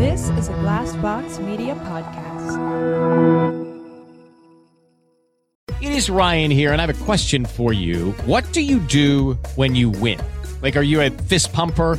This is a Glassbox Media podcast. It is Ryan here, and I have a question for you. What do you do when you win? Like, are you a fist pumper?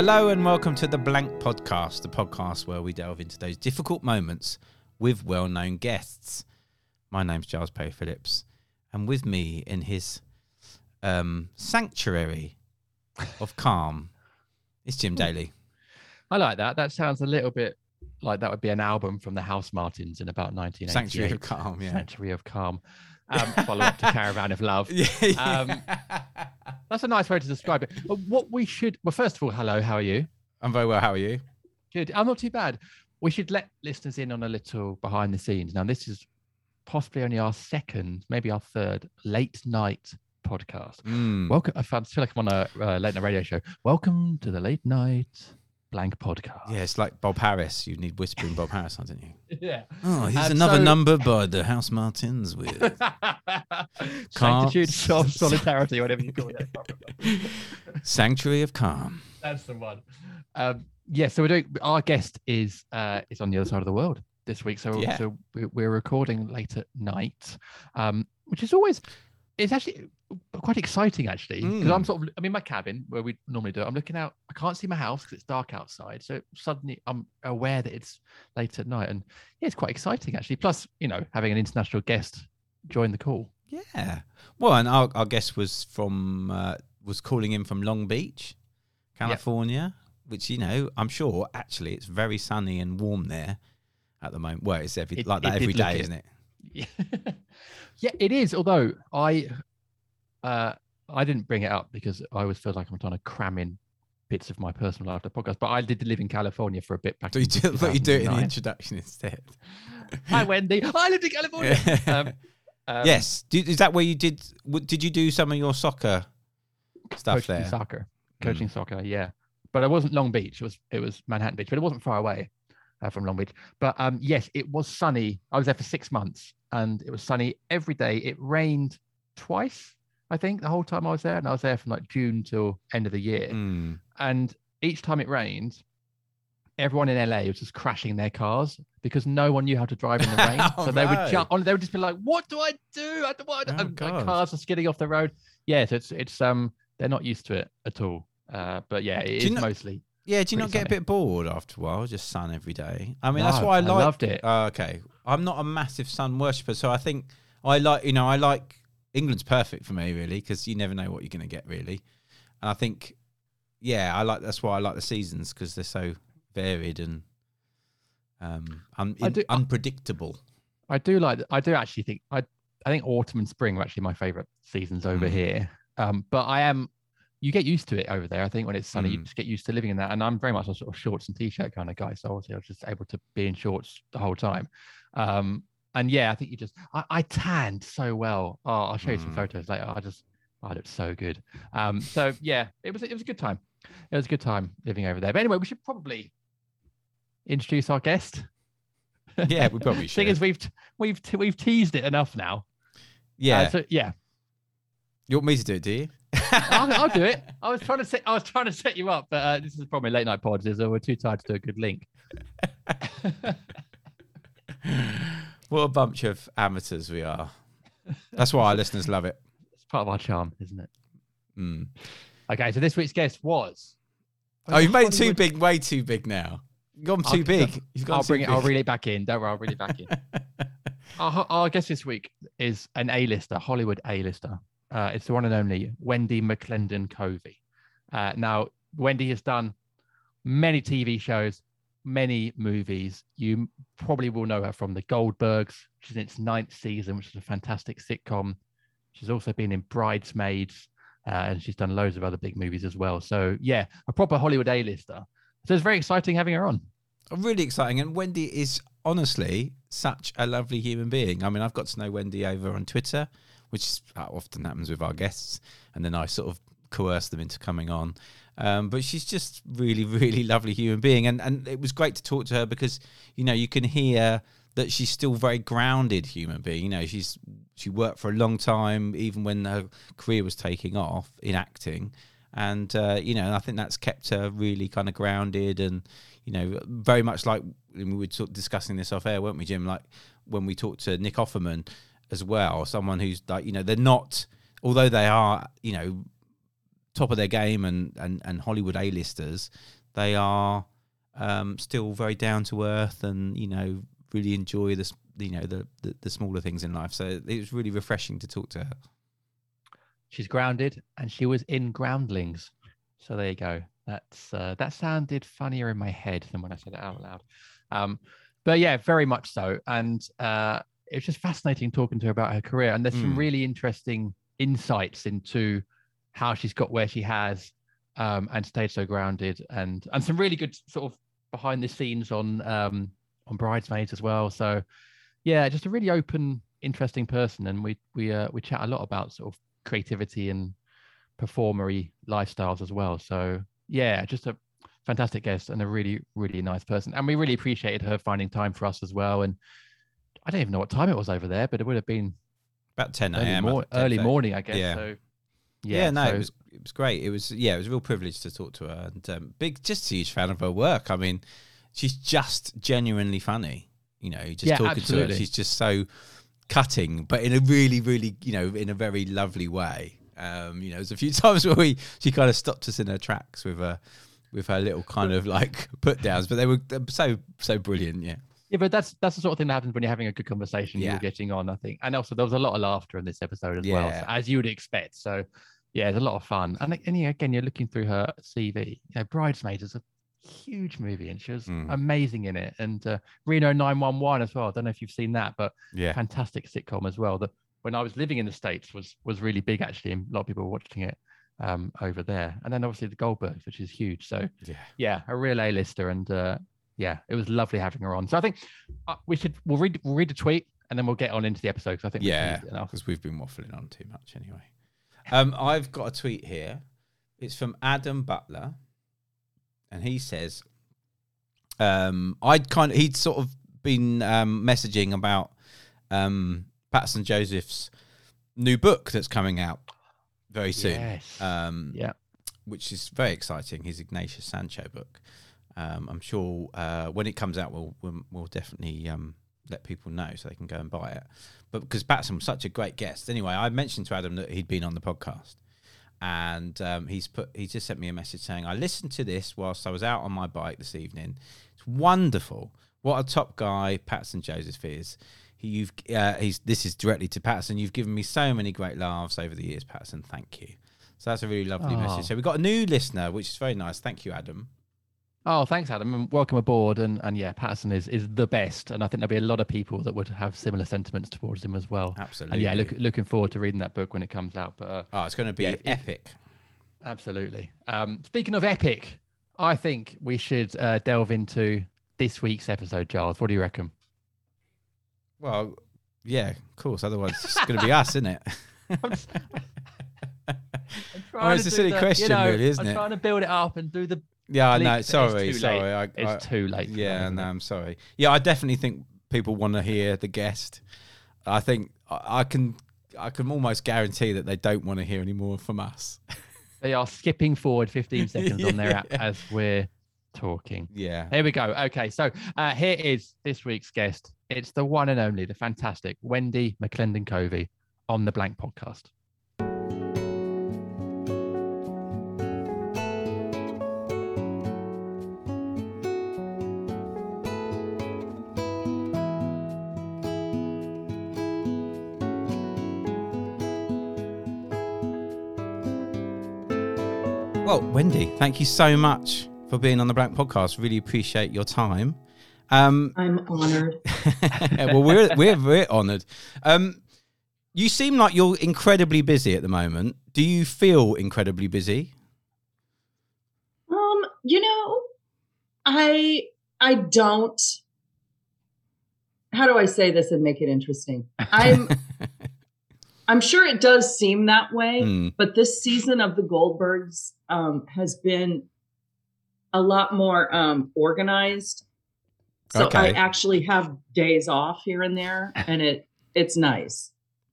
Hello and welcome to the Blank Podcast, the podcast where we delve into those difficult moments with well known guests. My name's Giles Paley-Phillips, and with me in his um, sanctuary of calm is Jim Daly. I like that. That sounds a little bit like that would be an album from the Housemartins in about 1988. Sanctuary of Calm, yeah. Sanctuary of Calm. Um, follow up to Caravan of Love. Yeah, Um, that's a nice way to describe it. But what we should, well, first of all, hello, how are you? I'm very well. How are you? Good. I'm not too bad. We should let listeners in on a little behind the scenes. Now, this is possibly only our second, maybe our third late night podcast. Mm. Welcome. I feel like I'm on a uh, late night radio show. Welcome to the late night blank podcast. Yeah, it's like Bob Harris. You need whispering Bob Harris, don't you? Yeah. Oh, here's another so- number by the Housemartins with Sanctitude, of solidarity, whatever you call it. Sanctuary of Calm. That's the one. Um, yeah, so we're doing. Our guest is uh, is on the other side of the world this week, so Yeah. so we- we're recording late at night, um, which is always it's actually quite exciting actually because I'm Mm. sort of I'm in my cabin where we normally do. it. I'm looking out. I can't see my house because it's dark outside, so suddenly I'm aware that it's late at night, and yeah, it's quite exciting actually. Plus, you know, having an international guest join the call. Yeah. Well, and our, our guest was from uh, was calling in from Long Beach, California, which you know I'm sure actually it's very sunny and warm there at the moment. Well, it's every It- like that every day, isn't it? Yeah, yeah, it is. Although I, uh, I didn't bring it up because I always feel like I'm trying to cram in bits of my personal life to podcast. But I did live in California for a bit back. So you but you do it in the introduction instead. Hi, Wendi. I lived in California. um, um, yes. Did, is that where you did? Did you do some of your soccer stuff coaching there? soccer, coaching soccer. Yeah, but it wasn't Long Beach. It was it was Manhattan Beach, but it wasn't far away uh, from Long Beach. But um, yes, it was sunny. I was there for six months, and it was sunny every day. It rained twice, I think, the whole time I was there, and I was there from like June till end of the year. Mm. And each time it rained, everyone in LA was just crashing their cars because no one knew how to drive in the rain. Oh, so they would no. jump on. They would just be like, "What do I do? I don't, what, Oh, cars are skidding off the road." Yeah, so it's it's um they're not used to it at all. Uh, but yeah, it Do you know- mostly. Yeah, do you not get a bit bored after a while? Just sun every day. I mean, that's why I I like. loved it. Oh, okay, I'm not a massive sun worshipper, so I think I like. You know, I like England's perfect for me, really, because you never know what you're going to get, really. And I think, yeah, I like. That's why I like the seasons because they're so varied and um, un- I do- unpredictable. I do like. I do actually think. I I think autumn and spring are actually my favorite seasons over Mm. here. Um, but I am. You get used to it over there. I think when it's sunny, you Mm. just get used to living in that. And I'm very much a sort of shorts and t-shirt kind of guy. So obviously I was just able to be in shorts the whole time. Um, and yeah, I think you just. I, I tanned so well. Oh, I'll show you some Mm. photos later. I just. I looked so good. Um, so yeah, it was it was a good time. It was a good time living over there. But anyway, we should probably introduce our guest? Yeah, we probably should. Thing is, we've we've we've teased it enough now. yeah. Uh, so yeah, you want me to do it, do you? I'll, I'll do it. I was trying to set I was trying to set you up, but uh, this is probably late night pods. Is that we're too tired to do a good link. what a bunch of amateurs we are. That's why our listeners love it. It's part of our charm, isn't it? Mm. Okay, so this week's guest was. Oh, you've made it too big, way too big now. You've gone I'll- too big. You've gone I'll bring it. I'll big. reel it back in. Don't worry, I'll reel it back in. our, our guest this week is an A-lister, Hollywood A-lister. Uh, it's the one and only Wendi McClendon-Covey. Uh, now, Wendi has done many TV shows, many movies. You probably will know her from The Goldbergs. She's in its ninth season, which is a fantastic sitcom. She's also been in Bridesmaids, uh, and she's done loads of other big movies as well. So, yeah, a proper Hollywood A-lister. So it's very exciting having her on. really exciting. And Wendi is honestly such a lovely human being. I mean, I've got to know Wendi over on Twitter, which often happens with our guests, and then I sort of coerce them into coming on. Um, but she's just really, really lovely human being, and and it was great to talk to her because you know you can hear that she's still very grounded human being. You know, she's she worked for a long time, even when her career was taking off in acting, and uh, you know, I think that's kept her really kind of grounded and you know, very much like we were discussing this off air, weren't we, Jim? Like when we talked to Nick Offerman as well, someone who's like, you know, they're not, although they are, you know, top of their game and and and Hollywood A-listers, they are um, still very down to earth and you know really enjoy this, you know, the, the the smaller things in life. So it was really refreshing to talk to her. She's grounded, and she was in Groundlings. So there you go. That's uh, that sounded funnier in my head than when I said it out loud. Um, but yeah, very much so. And uh, it was just fascinating talking to her about her career. And there's some Mm. really interesting insights into how she's got where she has um, and stayed so grounded, and and some really good sort of behind the scenes on um, on Bridesmaids as well. So yeah, just a really open, interesting person, and we we uh, we chat a lot about sort of creativity and performery lifestyles as well. So yeah, just a fantastic guest and a really really nice person, and we really appreciated her finding time for us as well. And I don't even know what time it was over there, but it would have been About ten early, a.m. mor- early morning, I guess. Yeah. So Yeah, no, so- it was it was great. It was yeah, it was a real privilege to talk to her and um, big, just a huge fan of her work. I mean, she's just genuinely funny. You know, just Yeah, talking to her, she's just so cutting, but in a really, really, you know, in a very lovely way. Um, you know, there's a few times where we she kind of stopped us in her tracks with her with her little kind of like put downs, but they were so so brilliant. Yeah, Yeah, but that's that's the sort of thing that happens when you're having a good conversation. Yeah. You're getting on, I think, and also there was a lot of laughter in this episode as well, Yeah. so- as you would expect. So, yeah, it's a lot of fun. And, and yeah, again, you're looking through her CV. You know, Bridesmaids is a huge movie, and she was Mm. amazing in it. And uh, Reno 911 as well. I don't know if you've seen that, but yeah, fantastic sitcom as well. That when I was living in the states was was really big actually, and a lot of people were watching it um, over there. And then obviously the Goldbergs, which is huge. So yeah. yeah, a real A-lister, and uh, yeah, it was lovely having her on. So I think uh, we should we'll read we'll read the tweet and then we'll get on into the episode because I think Yeah, because we've been waffling on too much anyway. Um, I've got a tweet here. It's from Adam Butler, and he says, um, "I'd kind of he'd sort of been um, messaging about um, Paterson Joseph's new book that's coming out very soon. Yes. Um, yeah. which is very exciting. His Ignatius Sancho book. Um, I'm sure uh, when it comes out, we'll we'll, we'll definitely um, let people know so they can go and buy it. But because Paterson was such a great guest, anyway, I mentioned to Adam that he'd been on the podcast, and um, he's put he just sent me a message saying I listened to this whilst I was out on my bike this evening. It's wonderful. What a top guy Paterson Joseph is. He, you've uh, he's this is directly to Paterson. You've given me so many great laughs over the years, Paterson. Thank you. So that's a really lovely Oh. message. So we've got a new listener, which is very nice. Thank you, Adam. Oh, thanks, Adam, and welcome aboard. And and yeah, Paterson is is the best, and I think there'll be a lot of people that would have similar sentiments towards him as well. Absolutely. And yeah, look, looking forward to reading that book when it comes out. But uh, Oh, it's going to be Yeah, epic. Absolutely. Um, speaking of epic, I think we should uh, delve into this week's episode, Giles. What do you reckon? Well, yeah, of course. Otherwise, it's going to be us, isn't it? I'm Oh, it's a silly the- question, really, isn't it? I'm it? trying to build it up and do the Yeah, At no, sorry, it's too sorry. late. I, I, It's too late that, Yeah, isn't no? I'm sorry. Yeah, I definitely think people want to hear the guest. I think I, I can, I can almost guarantee that they don't want to hear any more from us. They are skipping forward 15 seconds on their app as we're talking. Yeah. Here we go. Okay, so uh, here is this week's guest. It's the one and only, the fantastic Wendi McClendon-Covey on the Blank Podcast. Well, Wendi, thank you so much for being on the Blank Podcast. Really appreciate your time. Um, I'm honored. well, we're we're we're honoured. Um, you seem like you're incredibly busy at the moment. Do you feel incredibly busy? Um, you know, I I don't how do I say this and make it interesting? I'm I'm sure it does seem that way, Hmm. but this season of the Goldbergs um, has been a lot more um, organized. So I actually have days off here and there, and it it's nice.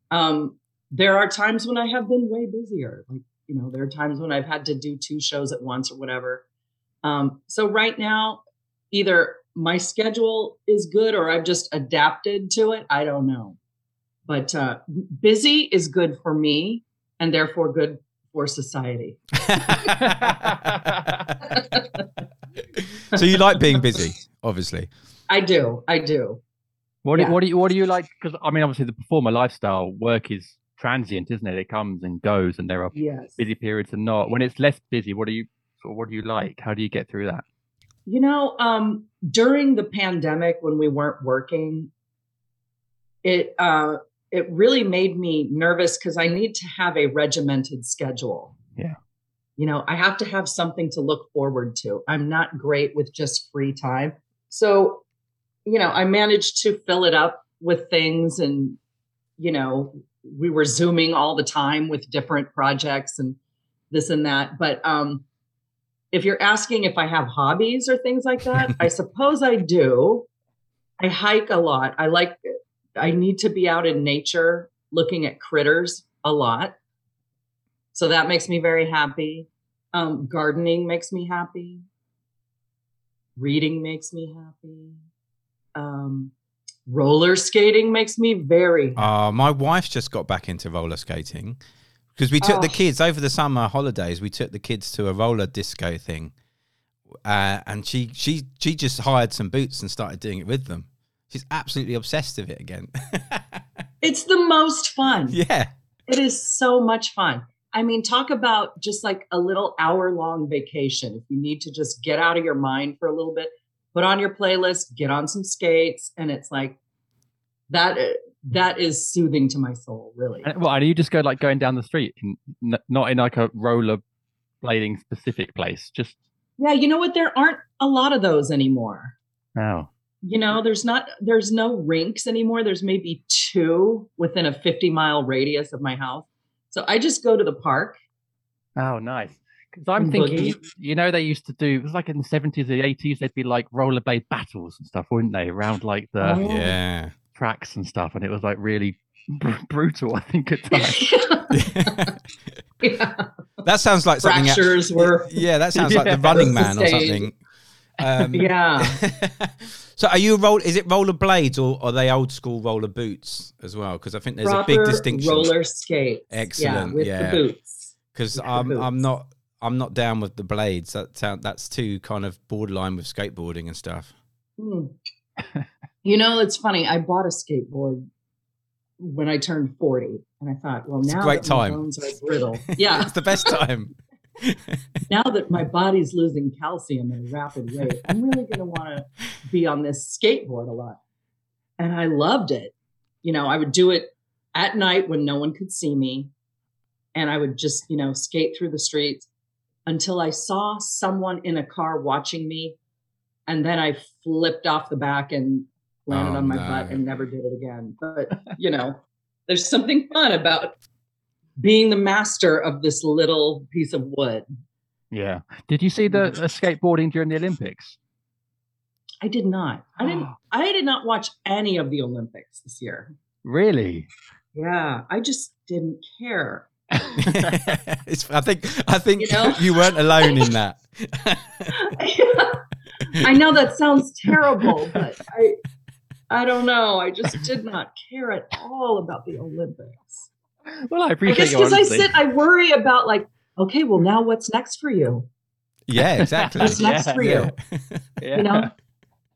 Um, there are times when I have been way busier. Like you know, there are times when I've had to do two shows at once or whatever. Um, so right now, either my schedule is good or I've just adapted to it. I don't know. But uh, busy is good for me and therefore good for society. so you like being busy, obviously. I do. I do. What, Yeah. do, what do you what do you like? Because I mean, obviously, the performer lifestyle work is transient, isn't it? It comes and goes, and there are Yes. busy periods and not. When it's less busy, what do you sort of, what do you like? How do you get through that? You know, um, during the pandemic when we weren't working, it uh, it really made me nervous because I need to have a regimented schedule. Yeah. You know, I have to have something to look forward to. I'm not great with just free time. So, you know, I managed to fill it up with things and, you know, we were zooming all the time with different projects and this and that. But um if you're asking if I have hobbies or things like that, I suppose I do. I hike a lot. I like I need to be out in nature looking at critters a lot. So that makes me very happy. Um, gardening makes me happy. Reading makes me happy. Um, roller skating makes me very happy. Uh, my wife just got back into roller skating because we took the Oh. kids over the summer holidays. We took the kids to a roller disco thing, uh, and she she she just hired some boots and started doing it with them. She's absolutely obsessed with it again. It's the most fun. yeah, It is so much fun. I mean, talk about just like a little hour long vacation. If you need to just get out of your mind for a little bit, put on your playlist, get on some skates, and it's like that. uh, That is soothing to my soul, really. And, well, and you just go like going down the street, in, n- not in like a roller blading specific place. Just Yeah, you know what? There aren't a lot of those anymore. oh, You know, there's not. There's no rinks anymore. There's maybe two within a 50 mile radius of my house. So I just go to the park. oh, nice. Because I'm thinking, you, you know, they used to do. It was like in the seventies, the eighties. They'd be like rollerblade battles and stuff, wouldn't they? Around like the Oh. yeah. tracks and stuff, and it was like really br- brutal. I think at times. yeah. that sounds like something. out- Fractures were. yeah, that sounds like the Running That's Man the or something. Um, Yeah. So are you a roll? Is it roller blades or are they old school roller boots as well? Because I think there's Proper a big distinction. Roller skates. Excellent, Yeah, with yeah. the boots. because I'm I'm not I'm not down with the blades. That sound that's too kind of borderline with skateboarding and stuff. Hmm. you know, it's funny. I bought a skateboard when I turned 40, and I thought, well, It's now great that my time. bones are brittle. Yeah. it's the best time. now that my body's losing calcium at a rapid rate, I'm really going to want to be on this skateboard a lot. And I loved it. You know, I would do it at night when no one could see me. And I would just, you know, skate through the streets until I saw someone in a car watching me. And then I flipped off the back and landed Oh, on my no. butt and never did it again. But, you know, there's something fun about being the master of this little piece of wood. Yeah. Did you see the uh, skateboarding during the Olympics? I did not. I didn't. I did not watch any of the Olympics this year. Really? Yeah, I just didn't care. it's, I think I think You know? you weren't alone in that. I know that sounds terrible, but I I don't know. I just did not care at all about the Olympics. Well, I I appreciate guess your because I sit, I worry about like, okay, well now what's next for you? Yeah, exactly. What's next Yeah. for you? Yeah. You know,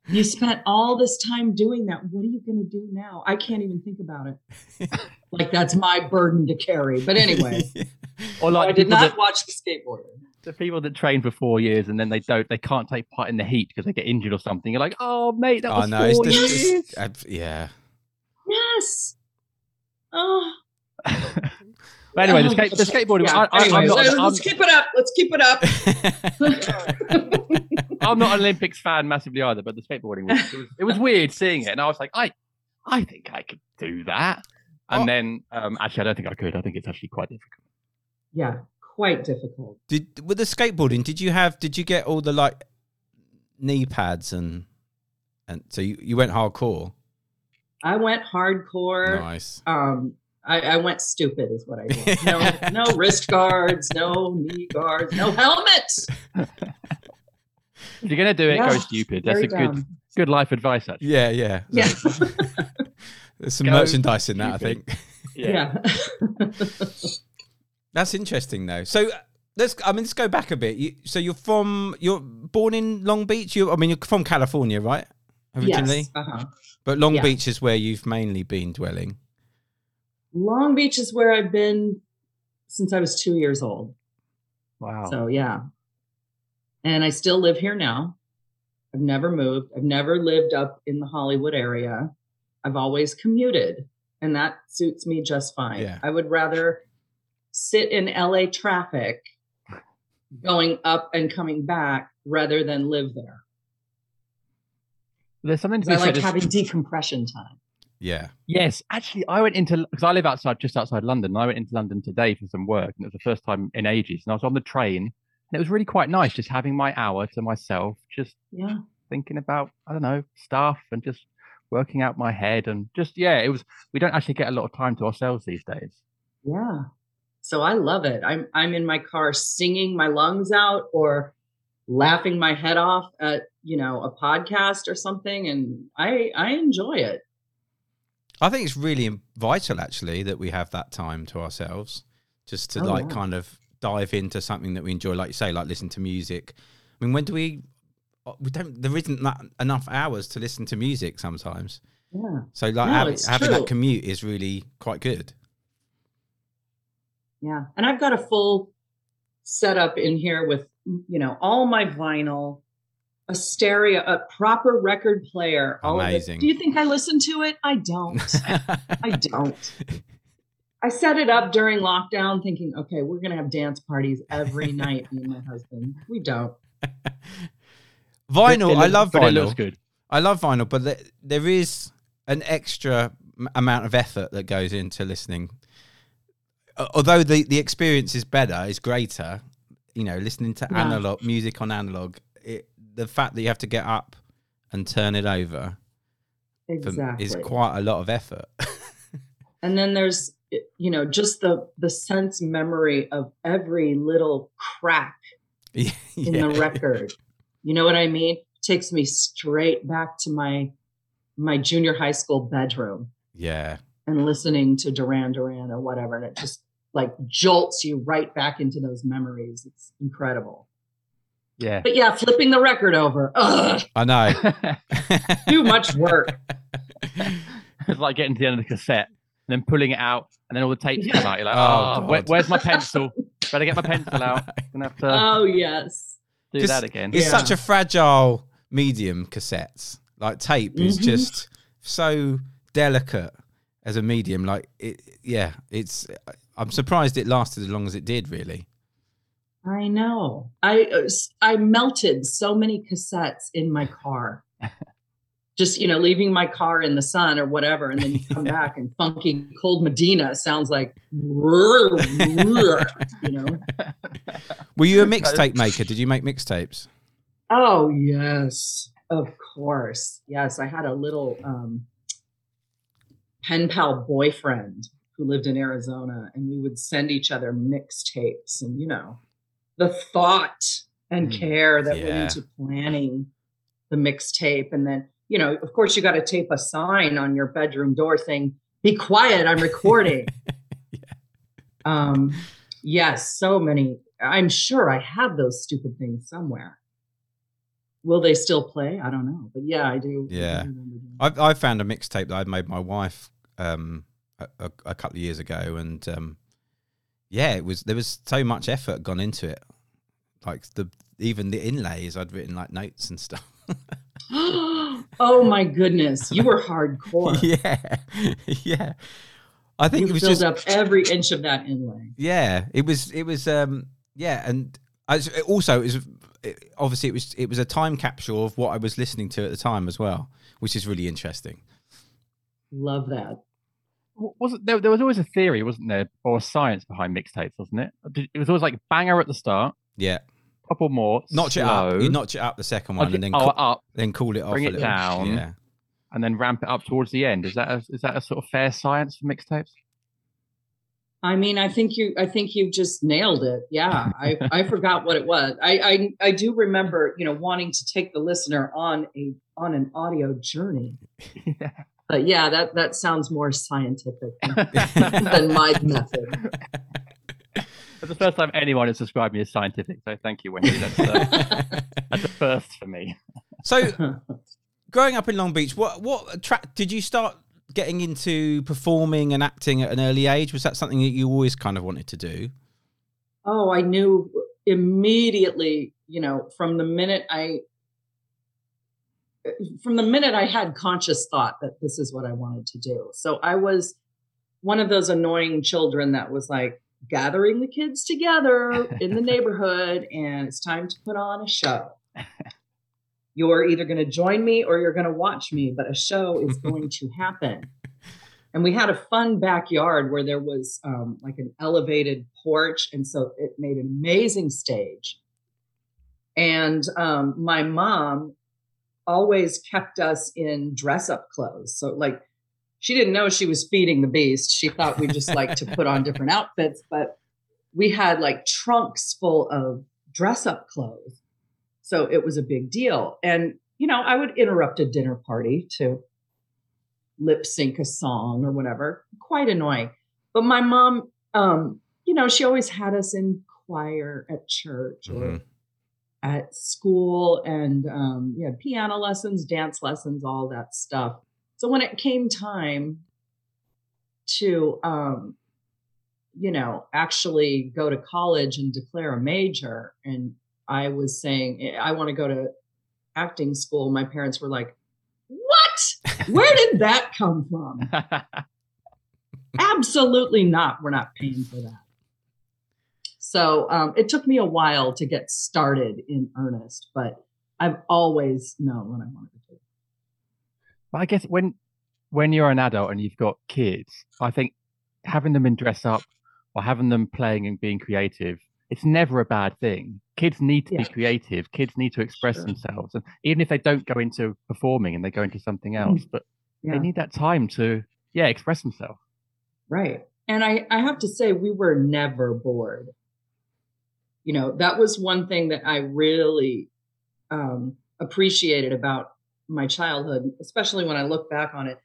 you spent all this time doing that. What are you going to do now? I can't even think about it. like that's my burden to carry. But anyway, Or like I did not that- watch the skateboarding. the people that train for four years and then they don't, they can't take part in the heat because they get injured or something. You're like, oh mate, that I was know. It's four just, years. it's- uh, yeah. Yes. Oh. But anyway, the, skate, the skateboarding. Yeah, I, I, anyway, I'm, not, let's, I'm, let's keep it up. Let's keep it up. I'm not an Olympics fan massively either, but the skateboarding was it, was it was weird seeing it, and I was like, I I think I could do that. And Oh. then um, actually, I don't think I could. I think it's actually quite difficult. yeah, quite difficult. Did with the skateboarding? Did you have? Did you get all the like knee pads and and so you, you went hardcore? I went hardcore. Nice. Um, I, I went stupid, is what I did. No, no wrist guards, no knee guards, no helmets. If you're gonna do it, go stupid. That's a good dumb. good life advice. Actually, Yeah, yeah. Yeah, There's some Go merchandise in that, I think. yeah. That's interesting though. So uh, let's. I mean, let's go back a bit. You, so you're from. You're born in Long Beach. You. I mean, you're from California, right? Originally, yes. Uh-huh. but Long Yeah. Beach is where you've mainly been dwelling. Long Beach is where I've been since I was two years old. wow. So yeah. And I still live here now. I've never moved. I've never lived up in the Hollywood area. I've always commuted, and that suits me just fine. Yeah. I would rather sit in LA traffic going up and coming back rather than live there. There's something to be I like having decompression time. Yeah. Yes, actually, I went into because I live outside, just outside London. And I went into London today for some work, and it was the first time in ages. And I was on the train, and it was really quite nice, just having my hour to myself, just Yeah. thinking about I don't know stuff and just working out my head and just yeah, it was. We don't actually get a lot of time to ourselves these days. Yeah. So I love it. I'm I'm in my car singing my lungs out or laughing my head off at, you know, a podcast or something and I I enjoy it. I think it's really vital, actually, that we have that time to ourselves, just to Oh, like yeah. kind of dive into something that we enjoy, like you say, like listen to music. I mean, when do we? uh, We don't. There isn't that enough hours to listen to music sometimes. Yeah. So like No, having, having that commute is really quite good. Yeah. And I've got a full setup in here with, you know, all my vinyl, a stereo, a proper record player. All. Amazing. Do you think I listen to it? I don't. I don't. I set it up during lockdown thinking, okay, we're going to have dance parties every night, me and my husband. We don't. Vinyl, It I love vinyl. It looks good. I love vinyl, but there, there is an extra m- amount of effort that goes into listening. A- Although the, the experience is better, is greater, you know, listening to Yeah. analog music on analog, it, the fact that you have to get up and turn it over Exactly. is quite a lot of effort. and then there's, you know, just the the sense memory of every little crack Yeah. in the record. You know what I mean? Takes me straight back to my my junior high school bedroom Yeah. and listening to Duran Duran or whatever, and it just like jolts you right back into those memories. It's incredible. Yeah. But yeah, flipping the record over, ugh, I know. too much work. it's like getting to the end of the cassette and then pulling it out, and then all the tapes come out. You're like, Oh, oh, where- where's my pencil? Better get my pencil out. Gonna have to Oh yes, Do that again. It's Yeah. such a fragile medium, cassettes. Like tape is Mhm. just so delicate as a medium. Like it, yeah, it's. I'm surprised it lasted as long as it did. Really. I know. I uh, I melted so many cassettes in my car. just you know leaving my car in the sun or whatever and then you come back and funky cold medina sounds like you know Were you a mixtape maker? Did you make mixtapes? oh yes of course yes i had a little um pen pal boyfriend who lived in arizona and we would send each other mixtapes and you know the thought and Mm, care that yeah. went into planning the mixtape. And then you know of course you got to tape a sign on your bedroom door saying be quiet i'm recording. Um yes so many. I'm sure i have those stupid things somewhere. Will they still play? I don't know but yeah i do. Yeah. I, I found a mixtape that I'd made my wife um, a, a, a couple of years ago, and um, yeah, it was there was so much effort gone into it. Like the even the inlays, I'd written like notes and stuff. oh my goodness you were hardcore yeah, yeah. I think you it was filled just up every inch of that inlay yeah. It was it was um yeah, and I was, also it was it, obviously it was it was a time capsule of what I was listening to at the time as well, which is really interesting. love that wasn't there, there was always a theory, wasn't there, or a science behind mixtapes, wasn't it? It was always like banger at the start, Yeah, couple more, notch it up. You notch it up the second one, and then oh, co- up, then call it off. bring a it little. down. Yeah. and then ramp it up towards the end. Is that a, is that a sort of fair science for mixtapes? I mean, I think you I think you've just nailed it. Yeah. I, I forgot what it was. I, I I do remember, you know, wanting to take the listener on a on an audio journey. But yeah, that that sounds more scientific than, than my method. That's the first time anyone has described me as scientific. So thank you, Wendi. That's, uh, that's a first for me. So, growing up in Long Beach, what what attract did you start getting into performing and acting at an early age? Was that something that you always kind of wanted to do? Oh, I knew immediately, you know, from the minute I from the minute I had conscious thought that this is what I wanted to do. So I was one of those annoying children that was like gathering the kids together in the neighborhood and it's time to put on a show. You're either going to join me or you're going to watch me, but a show is going to happen. And we had a fun backyard where there was um, like an elevated porch. And so it made an amazing stage. And um, my mom always kept us in dress up clothes. So, like, she didn't know she was feeding the beast. She thought we just like to put on different outfits, but we had like trunks full of dress up clothes. So it was a big deal. And, you know, I would interrupt a dinner party to lip sync a song or whatever. Quite annoying. But my mom, um, you know, she always had us in choir at church or Mhm. at school and um, yeah, piano lessons, dance lessons, all that stuff. So when it came time to, um, you know, actually go to college and declare a major, and I was saying "Eh, I want to go to acting school, my parents were like, "What? Where did that come from?" Absolutely not. We're not paying for that. So um, it took me a while to get started in earnest, but I've always known what I wanted to do. But I guess when when you're an adult and you've got kids, I think having them in dress up or having them playing and being creative, it's never a bad thing. Kids need to Yeah. be creative. Kids need to express Sure. themselves, and even if they don't go into performing and they go into something else, but Yeah. they need that time to yeah express themselves. Right. And I, I have to say, we were never bored. You know, that was one thing that I really um, appreciated about my childhood, especially when I look back on it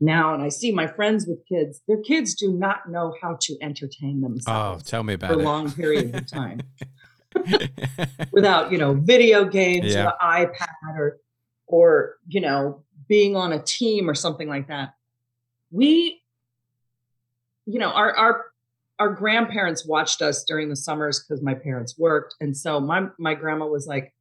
now and I see my friends with kids. Their kids do not know how to entertain themselves. Oh, tell me for about it. long periods of time without, you know, video games Yeah. or the iPad or, or, you know, being on a team or something like that. We you know, our our our grandparents watched us during the summers because my parents worked, and so my my grandma was like,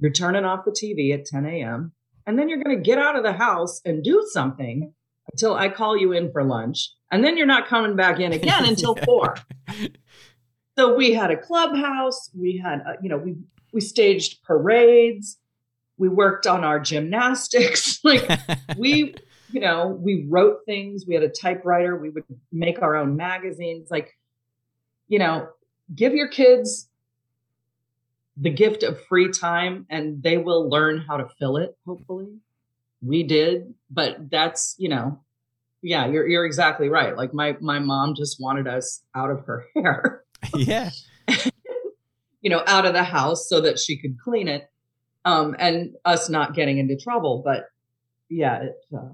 "You're turning off the TV at 10 a.m. and then you're going to get out of the house and do something until I call you in for lunch, and then you're not coming back in again until four. So we had a clubhouse. We had, uh, you know, we we staged parades. we worked on our gymnastics. like we, you know, we wrote things. We had a typewriter. We would make our own magazines. Like, you know, give your kids the gift of free time and they will learn how to fill it, hopefully. We did, but that's, you know, yeah, you're you're exactly right. Like my my mom just wanted us out of her hair. yeah. you know, out of the house so that she could clean it. Um and us not getting into trouble, but yeah, it uh,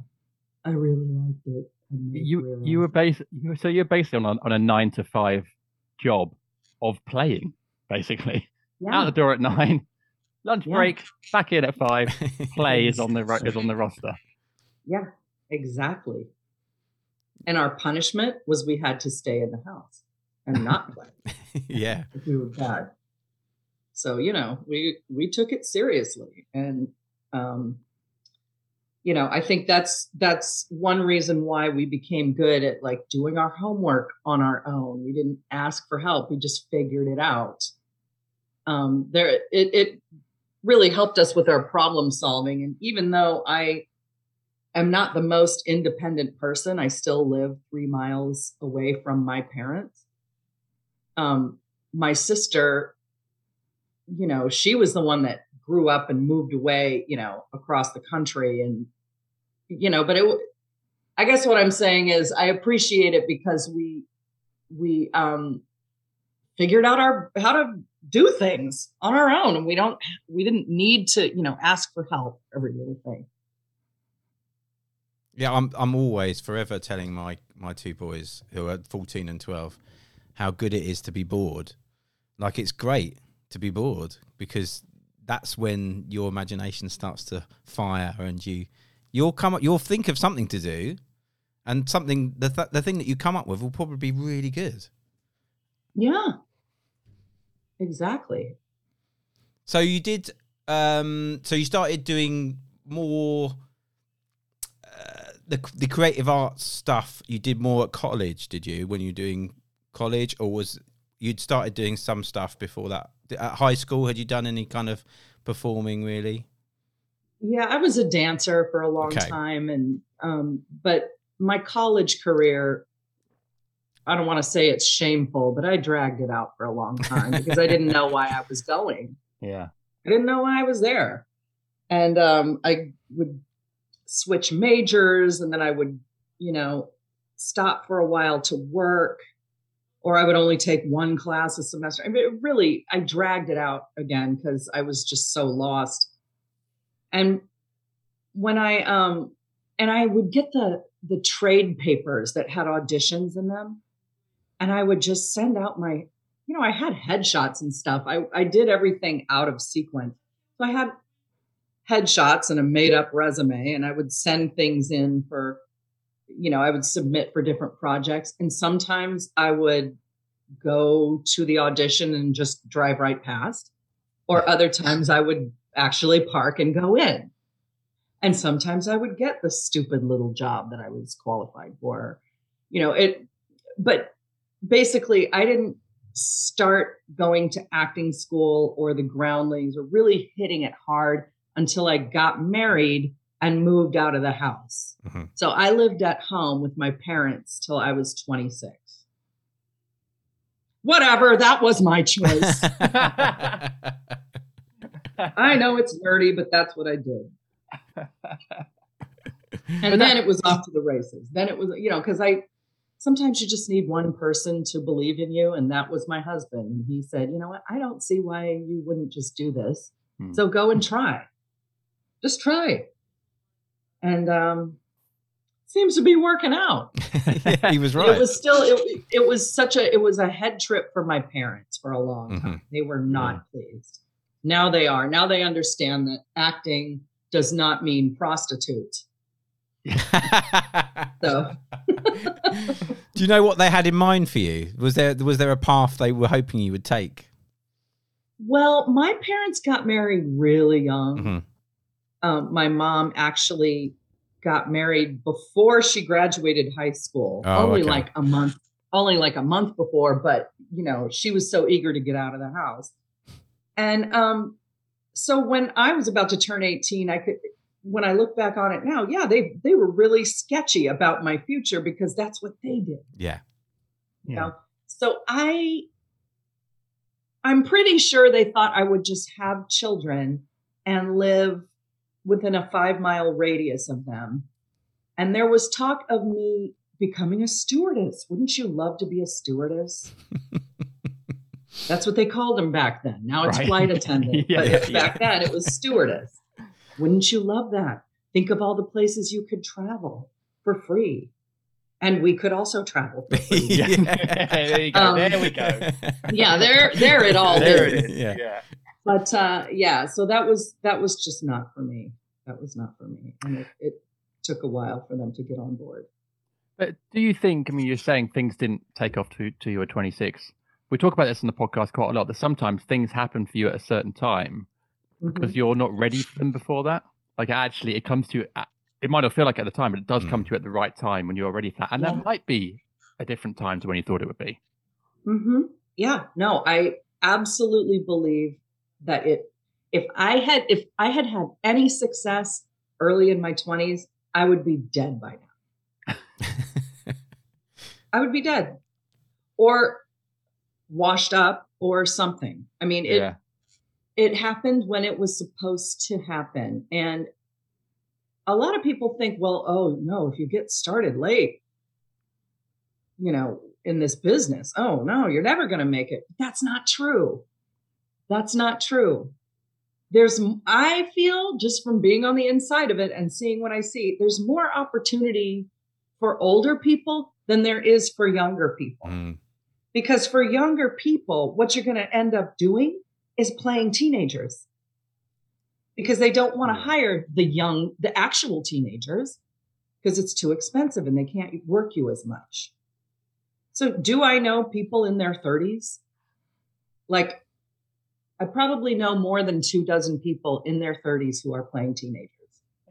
I really liked it. You you were based you were, so you're based on on a 9 to 5 job of playing basically. Yeah. Out the door at 9, lunch Yeah. break, back in at 5, play is on the ro- is on the roster. Yeah, exactly. And our punishment was we had to stay in the house and not play yeah. if we were bad. So, you know, we we took it seriously. And um, you know, I think that's that's one reason why we became good at like doing our homework on our own. We didn't ask for help. We just figured it out. Um, there it it really helped us with our problem solving. And even though I am not the most independent person, I still live three miles away from my parents. Um, my sister, you know, she was the one that grew up and moved away, you know, across the country. And, you know, but it, I guess what I'm saying is I appreciate it because we, we, um, figured out our, how to do things on our own. And we don't, we didn't need to, you know, ask for help every little thing. Yeah, I'm I'm always forever telling my my two boys who are 14 and 12 how good it is to be bored. Like it's great to be bored because that's when your imagination starts to fire and you you'll come up you'll think of something to do and something the th- the thing that you come up with will probably be really good. Yeah. Exactly. So you did um so you started doing more uh, the the creative arts stuff you did more at college did you when you were doing college or was you'd started doing some stuff before that at high school had you done any kind of performing really Yeah, I was a dancer for a long Okay. time and um but my college career I don't want to say it's shameful, but I dragged it out for a long time because I didn't know why I was going. Yeah. I didn't know why I was there. And um I would switch majors and then I would, you know, stop for a while to work or I would only take one class a semester. I mean, it really, I dragged it out again because I was just so lost. And when I, um, and I would get the, the trade papers that had auditions in them. And I would just send out my, you know, I had headshots and stuff. I, I did everything out of sequence. So I had headshots and a made up resume and I would send things in for, you know, I would submit for different projects. And sometimes I would go to the audition and just drive right past. Or other times I would actually park and go in. And sometimes I would get the stupid little job that I was qualified for. You know, it, but basically, I didn't start going to acting school or the groundlings or really hitting it hard until I got married and moved out of the house. Mhm. So I lived at home with my parents till I was 26. Whatever, that was my choice. I know it's nerdy, but that's what I did. And then it was off to the races. Then it was, you know, because I sometimes you just need one person to believe in you. And that was my husband. And he said, you know what? I don't see why you wouldn't just do this. Hmm. So go and try. Just try. And um seems to be working out. yeah, he was right It was still it, it was such a it was a head trip for my parents for a long Mhm. time. They were not pleased. Now they are. Now they understand that acting does not mean prostitute. So do you know what they had in mind for you was there was there a path they were hoping you would take well, my parents got married really young. Mhm. Um, my mom actually got married before she graduated high school, Oh, only okay. like a month, only like a month before. But you know, she was so eager to get out of the house, and um, so when I was about to turn 18, I could when I look back on it now, yeah, they they were really sketchy about my future because that's what they did. Yeah. You know? So I I'm pretty sure they thought I would just have children and live within a five mile radius of them. And there was talk of me becoming a stewardess. Wouldn't you love to be a stewardess? That's what they called them back then. Now it's Right. flight attendant. Yeah, but yeah, back then it was stewardess. Wouldn't you love that? Think of all the places you could travel for free. And we could also travel. Yeah. there you go. Um, there we go. yeah, there there it all There is. it is. Yeah. yeah. But uh yeah, so that was that was just not for me. That was not for me. And it, it took a while for them to get on board. But do you think? I mean, you're saying things didn't take off to to you at 26. We talk about this in the podcast quite a lot. That sometimes things happen for you at a certain time Mhm. because you're not ready for them before that. Like actually, it comes to you. At, it might not feel like at the time, but it does come to you at the right time when you're ready for that. And Yeah. that might be a different time to when you thought it would be. hmm Yeah, no, I absolutely believe that it. If I had, if I had had any success early in my twenties, I would be dead by now. I would be dead, or washed up, or something. I mean, it yeah. It happened when it was supposed to happen, and a lot of people think, well, oh no, if you get started late, you know, in this business, oh no, you're never going to make it. That's not true. That's not true. There's, I feel just from being on the inside of it and seeing what I see, there's more opportunity for older people than there is for younger people. Mm. Because for younger people, what you're going to end up doing is playing teenagers because they don't want to hmm. hire the young, the actual teenagers because it's too expensive and they can't work you as much. So, do I know people in their 30s? Like, I probably know more than two dozen people in their 30s who are playing teenagers.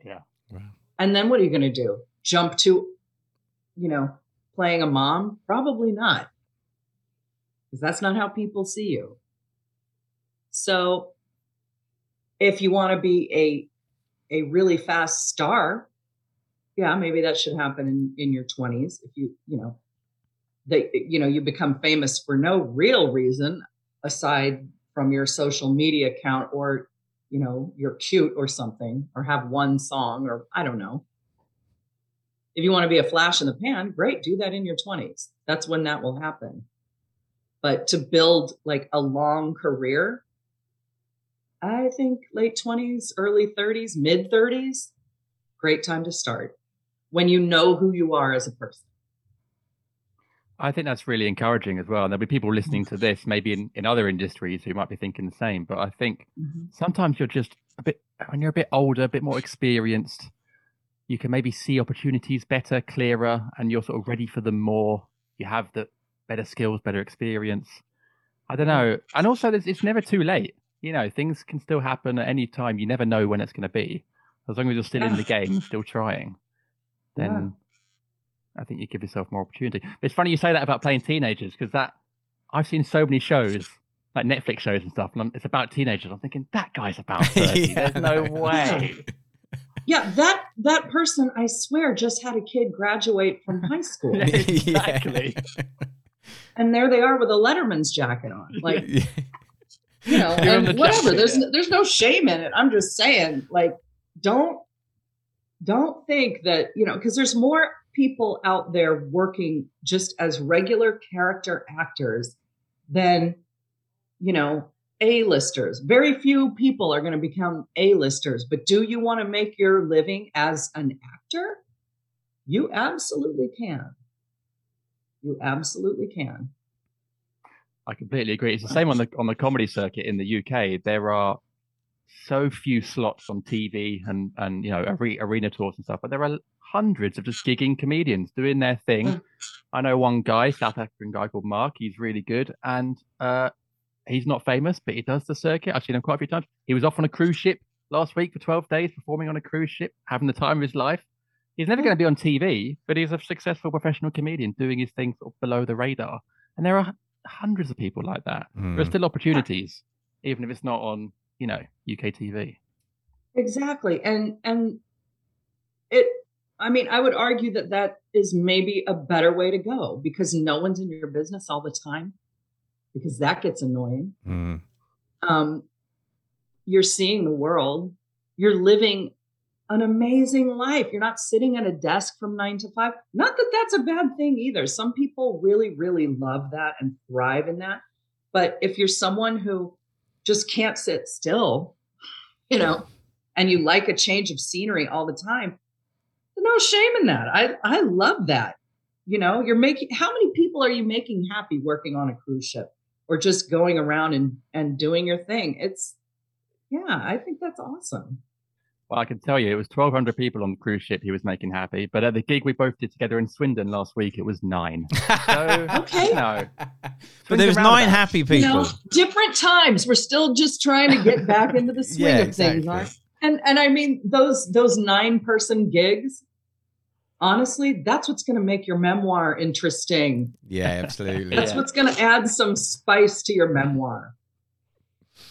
Yeah. Wow. And then what are you going to do? Jump to, you know, playing a mom? Probably not. Because that's not how people see you. So if you want to be a a really fast star, yeah, maybe that should happen in, in your 20s. If you, you know, they you know, you become famous for no real reason aside from your social media account or you know, you're cute or something, or have one song, or I don't know. If you want to be a flash in the pan, great, do that in your 20s. That's when that will happen. But to build like a long career, I think late 20s, early 30s, mid 30s, great time to start when you know who you are as a person. I think that's really encouraging as well. And there'll be people listening to this, maybe in, in other industries who might be thinking the same. But I think mm-hmm. sometimes you're just a bit, when you're a bit older, a bit more experienced, you can maybe see opportunities better, clearer, and you're sort of ready for them more. You have the better skills, better experience. I don't know. And also, there's, it's never too late. You know, things can still happen at any time. You never know when it's going to be. As long as you're still in the game, still trying, then I think you give yourself more opportunity. But it's funny you say that about playing teenagers because that I've seen so many shows, like Netflix shows and stuff, and I'm, it's about teenagers. I'm thinking that guy's about thirty. Yeah. There's no way. Yeah, that that person, I swear, just had a kid graduate from high school. exactly. and there they are with a Letterman's jacket on. Like, Yeah. You know, and whatever. There's no, there's no shame in it. I'm just saying, like, don't don't think that you know, because there's more people out there working just as regular character actors than you know a-listers. Very few people are going to become a-listers, but do you want to make your living as an actor? You absolutely can. You absolutely can. I completely agree. It's the same on the on the comedy circuit in the UK. There are so few slots on TV and and you know are- arena tours and stuff, but there are hundreds of just gigging comedians doing their thing. Mm. I know one guy, South African guy called Mark. He's really good, and uh, he's not famous, but he does the circuit. I've seen him quite a few times. He was off on a cruise ship last week for twelve days, performing on a cruise ship, having the time of his life. He's never going to be on TV, but he's a successful professional comedian doing his thing sort of below the radar. And there are hundreds of people like that. There are Mm. still opportunities, even if it's not on you know UK TV. Exactly. And and it I mean, I would argue that that is maybe a better way to go because no one's in your business all the time because that gets annoying. Mm. Um you're seeing the world. You're living an amazing life. You're not sitting at a desk from 9 to 5. Not that that's a bad thing either. Some people really really love that and thrive in that. But if you're someone who just can't sit still, you know, and you like a change of scenery all the time, no shame in that. I I love that. You know, you're making how many people are you making happy working on a cruise ship or just going around and and doing your thing? It's yeah, I think that's awesome. Well, I can tell you, it was 1,200 people on the cruise ship he was making happy. But at the gig we both did together in Swindon last week, it was nine. So, Okay. you know, But there was nine around happy You people. know, different times. We're still just trying to get back into the swing Yeah, of things. exactly. aren't- And and I mean those those nine person gigs, honestly, that's what's gonna make your memoir interesting. Yeah, absolutely. That's Yeah. what's gonna add some spice to your memoir.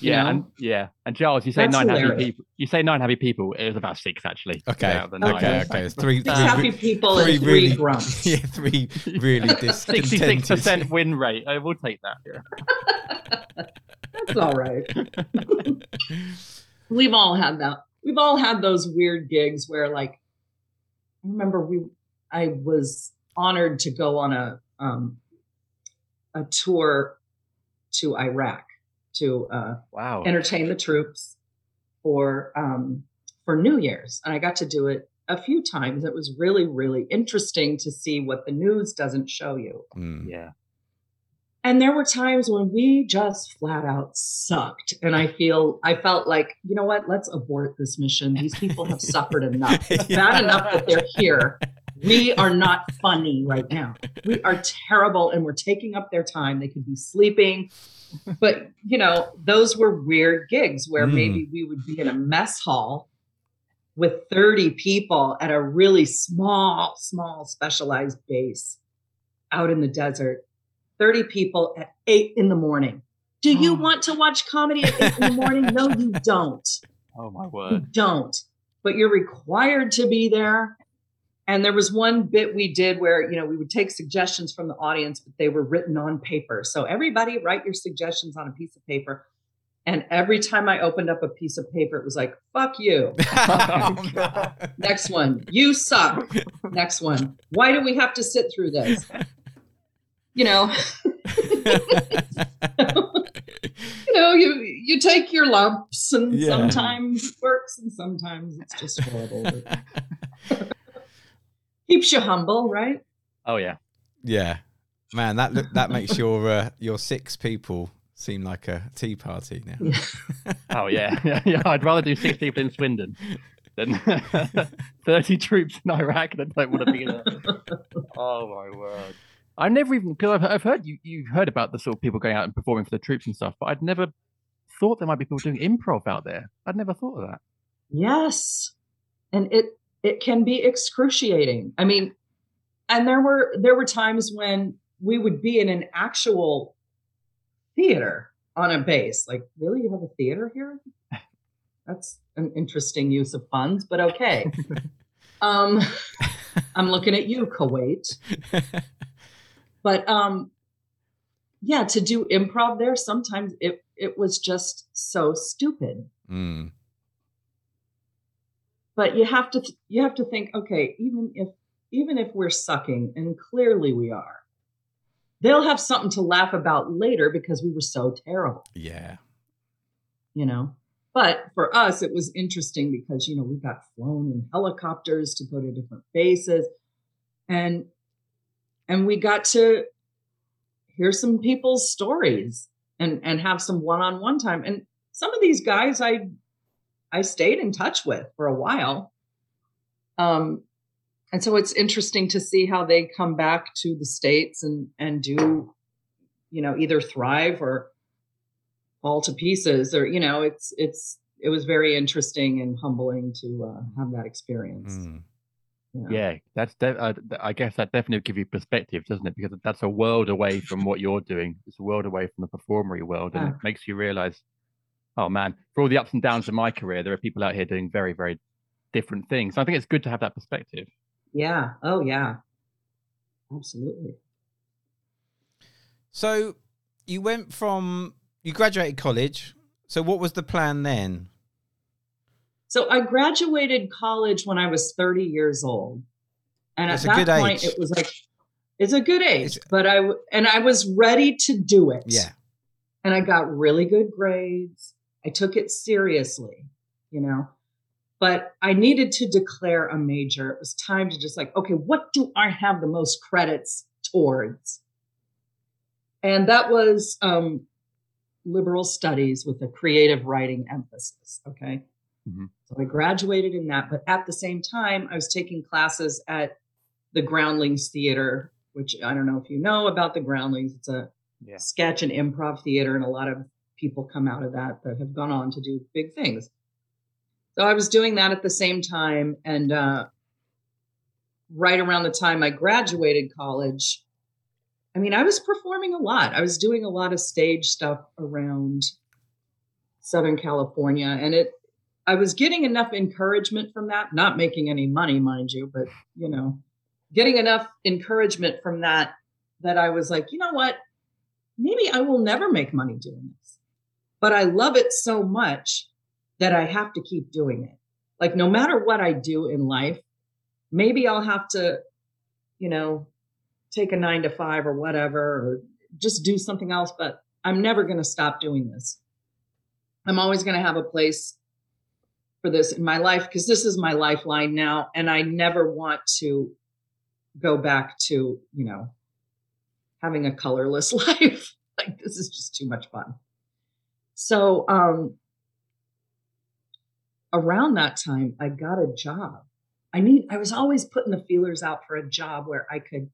You Yeah, know? and yeah, and Charles, you say That's nine happy people. You say nine happy people. It was about six actually. Okay, out of nine. okay, okay. It's three, Six three happy re- people and three grumps. Yeah, three really Sixty-six discontented. percent win rate. I will take that. Yeah. That's all right. We've all had that. We've all had those weird gigs where like I remember we I was honored to go on a um a tour to Iraq to uh Wow. entertain the troops for um for New Year's. And I got to do it a few times. It was really, really interesting to see what the news doesn't show you. Mm. Yeah. And there were times when we just flat out sucked. And I feel, I felt like, you know what? Let's abort this mission. These people have suffered enough. It's bad enough that they're here. We are not funny right now. We are terrible and we're taking up their time. They could be sleeping. But, you know, those were weird gigs where Mm. maybe we would be in a mess hall with 30 people at a really small, small specialized base out in the desert. 30 people at eight in the morning. Do you Oh. want to watch comedy at eight in the morning? No, you don't. Oh my You word. don't. But you're required to be there. And there was one bit we did where, you know, we would take suggestions from the audience, but they were written on paper. So everybody write your suggestions on a piece of paper. And every time I opened up a piece of paper, it was like, fuck you. Oh. Next one, you suck. Next one, why do we have to sit through this? You know, you know, you you take your lumps, and Yeah. sometimes it works, and sometimes it's just horrible. But Keeps you humble, right? Oh yeah. yeah, man, that look, that makes your uh, your six people seem like a tea party now. Oh yeah. yeah. Yeah. I'd rather do six people in Swindon than thirty troops in Iraq that don't want to be there. Oh my word. I never even because I've, I've heard you you heard about the sort of people going out and performing for the troops and stuff, but I'd never thought there might be people doing improv out there. I'd never thought of that. Yes. And it it can be excruciating. I mean, and there were there were times when we would be in an actual theater on a base. Like, really, you have a theater here? That's an interesting use of funds, but okay. um I'm looking at you, Kuwait. But um yeah, to do improv there, sometimes it it was just so stupid Mm. But you have to you have to think okay even if even if we're sucking and clearly we are they'll have something to laugh about later because we were so terrible. Yeah. you know? But for us it was interesting because you know we got flown in helicopters to go to different bases. And and we got to hear some people's stories and and have some one-on-one time. And some of these guys i i stayed in touch with for a while um and so it's interesting to see how they come back to the states and and do you know either thrive or fall to pieces or you know it's it's it was very interesting and humbling to uh, have that experience Mm. Yeah. Yeah, that's. De- uh, I guess that definitely give you perspective, doesn't it? Because that's a world away from what you're doing. It's a world away from the performery world, and Yeah. it makes you realize, oh man, for all the ups and downs of my career, there are people out here doing very, very different things. So I think it's good to have that perspective. Yeah. Oh, yeah. Absolutely. So you went from you graduated college. So what was the plan then? So I graduated college when I was 30 years old. And That's at a that good point age. it was like it's a good age, It's- but I, and I was ready to do it. Yeah. And I got really good grades. I took it seriously, you know. But I needed to declare a major. It was time to just like, okay, what do I have the most credits towards? And that was um, liberal studies with a creative writing emphasis. Okay. Mhm. So I graduated in that. But at the same time, I was taking classes at the Groundlings Theater, which I don't know if you know about the Groundlings. It's a Yeah. sketch and improv theater, and a lot of people come out of that that have gone on to do big things. So I was doing that at the same time, and uh, right around the time I graduated college, I mean, I was performing a lot. I was doing a lot of stage stuff around Southern California, and it. I was getting enough encouragement from that, not making any money, mind you, but you know, getting enough encouragement from that that I was like, you know what? Maybe I will never make money doing this, but I love it so much that I have to keep doing it. Like, no matter what I do in life, maybe I'll have to, you know, take a nine to five or whatever, or just do something else, but I'm never going to stop doing this. I'm always going to have a place for this in my life because this is my lifeline now. And I never want to go back to, you know, having a colorless life. like this is just too much fun. So um around that time I got a job. I need I was always putting the feelers out for a job where I could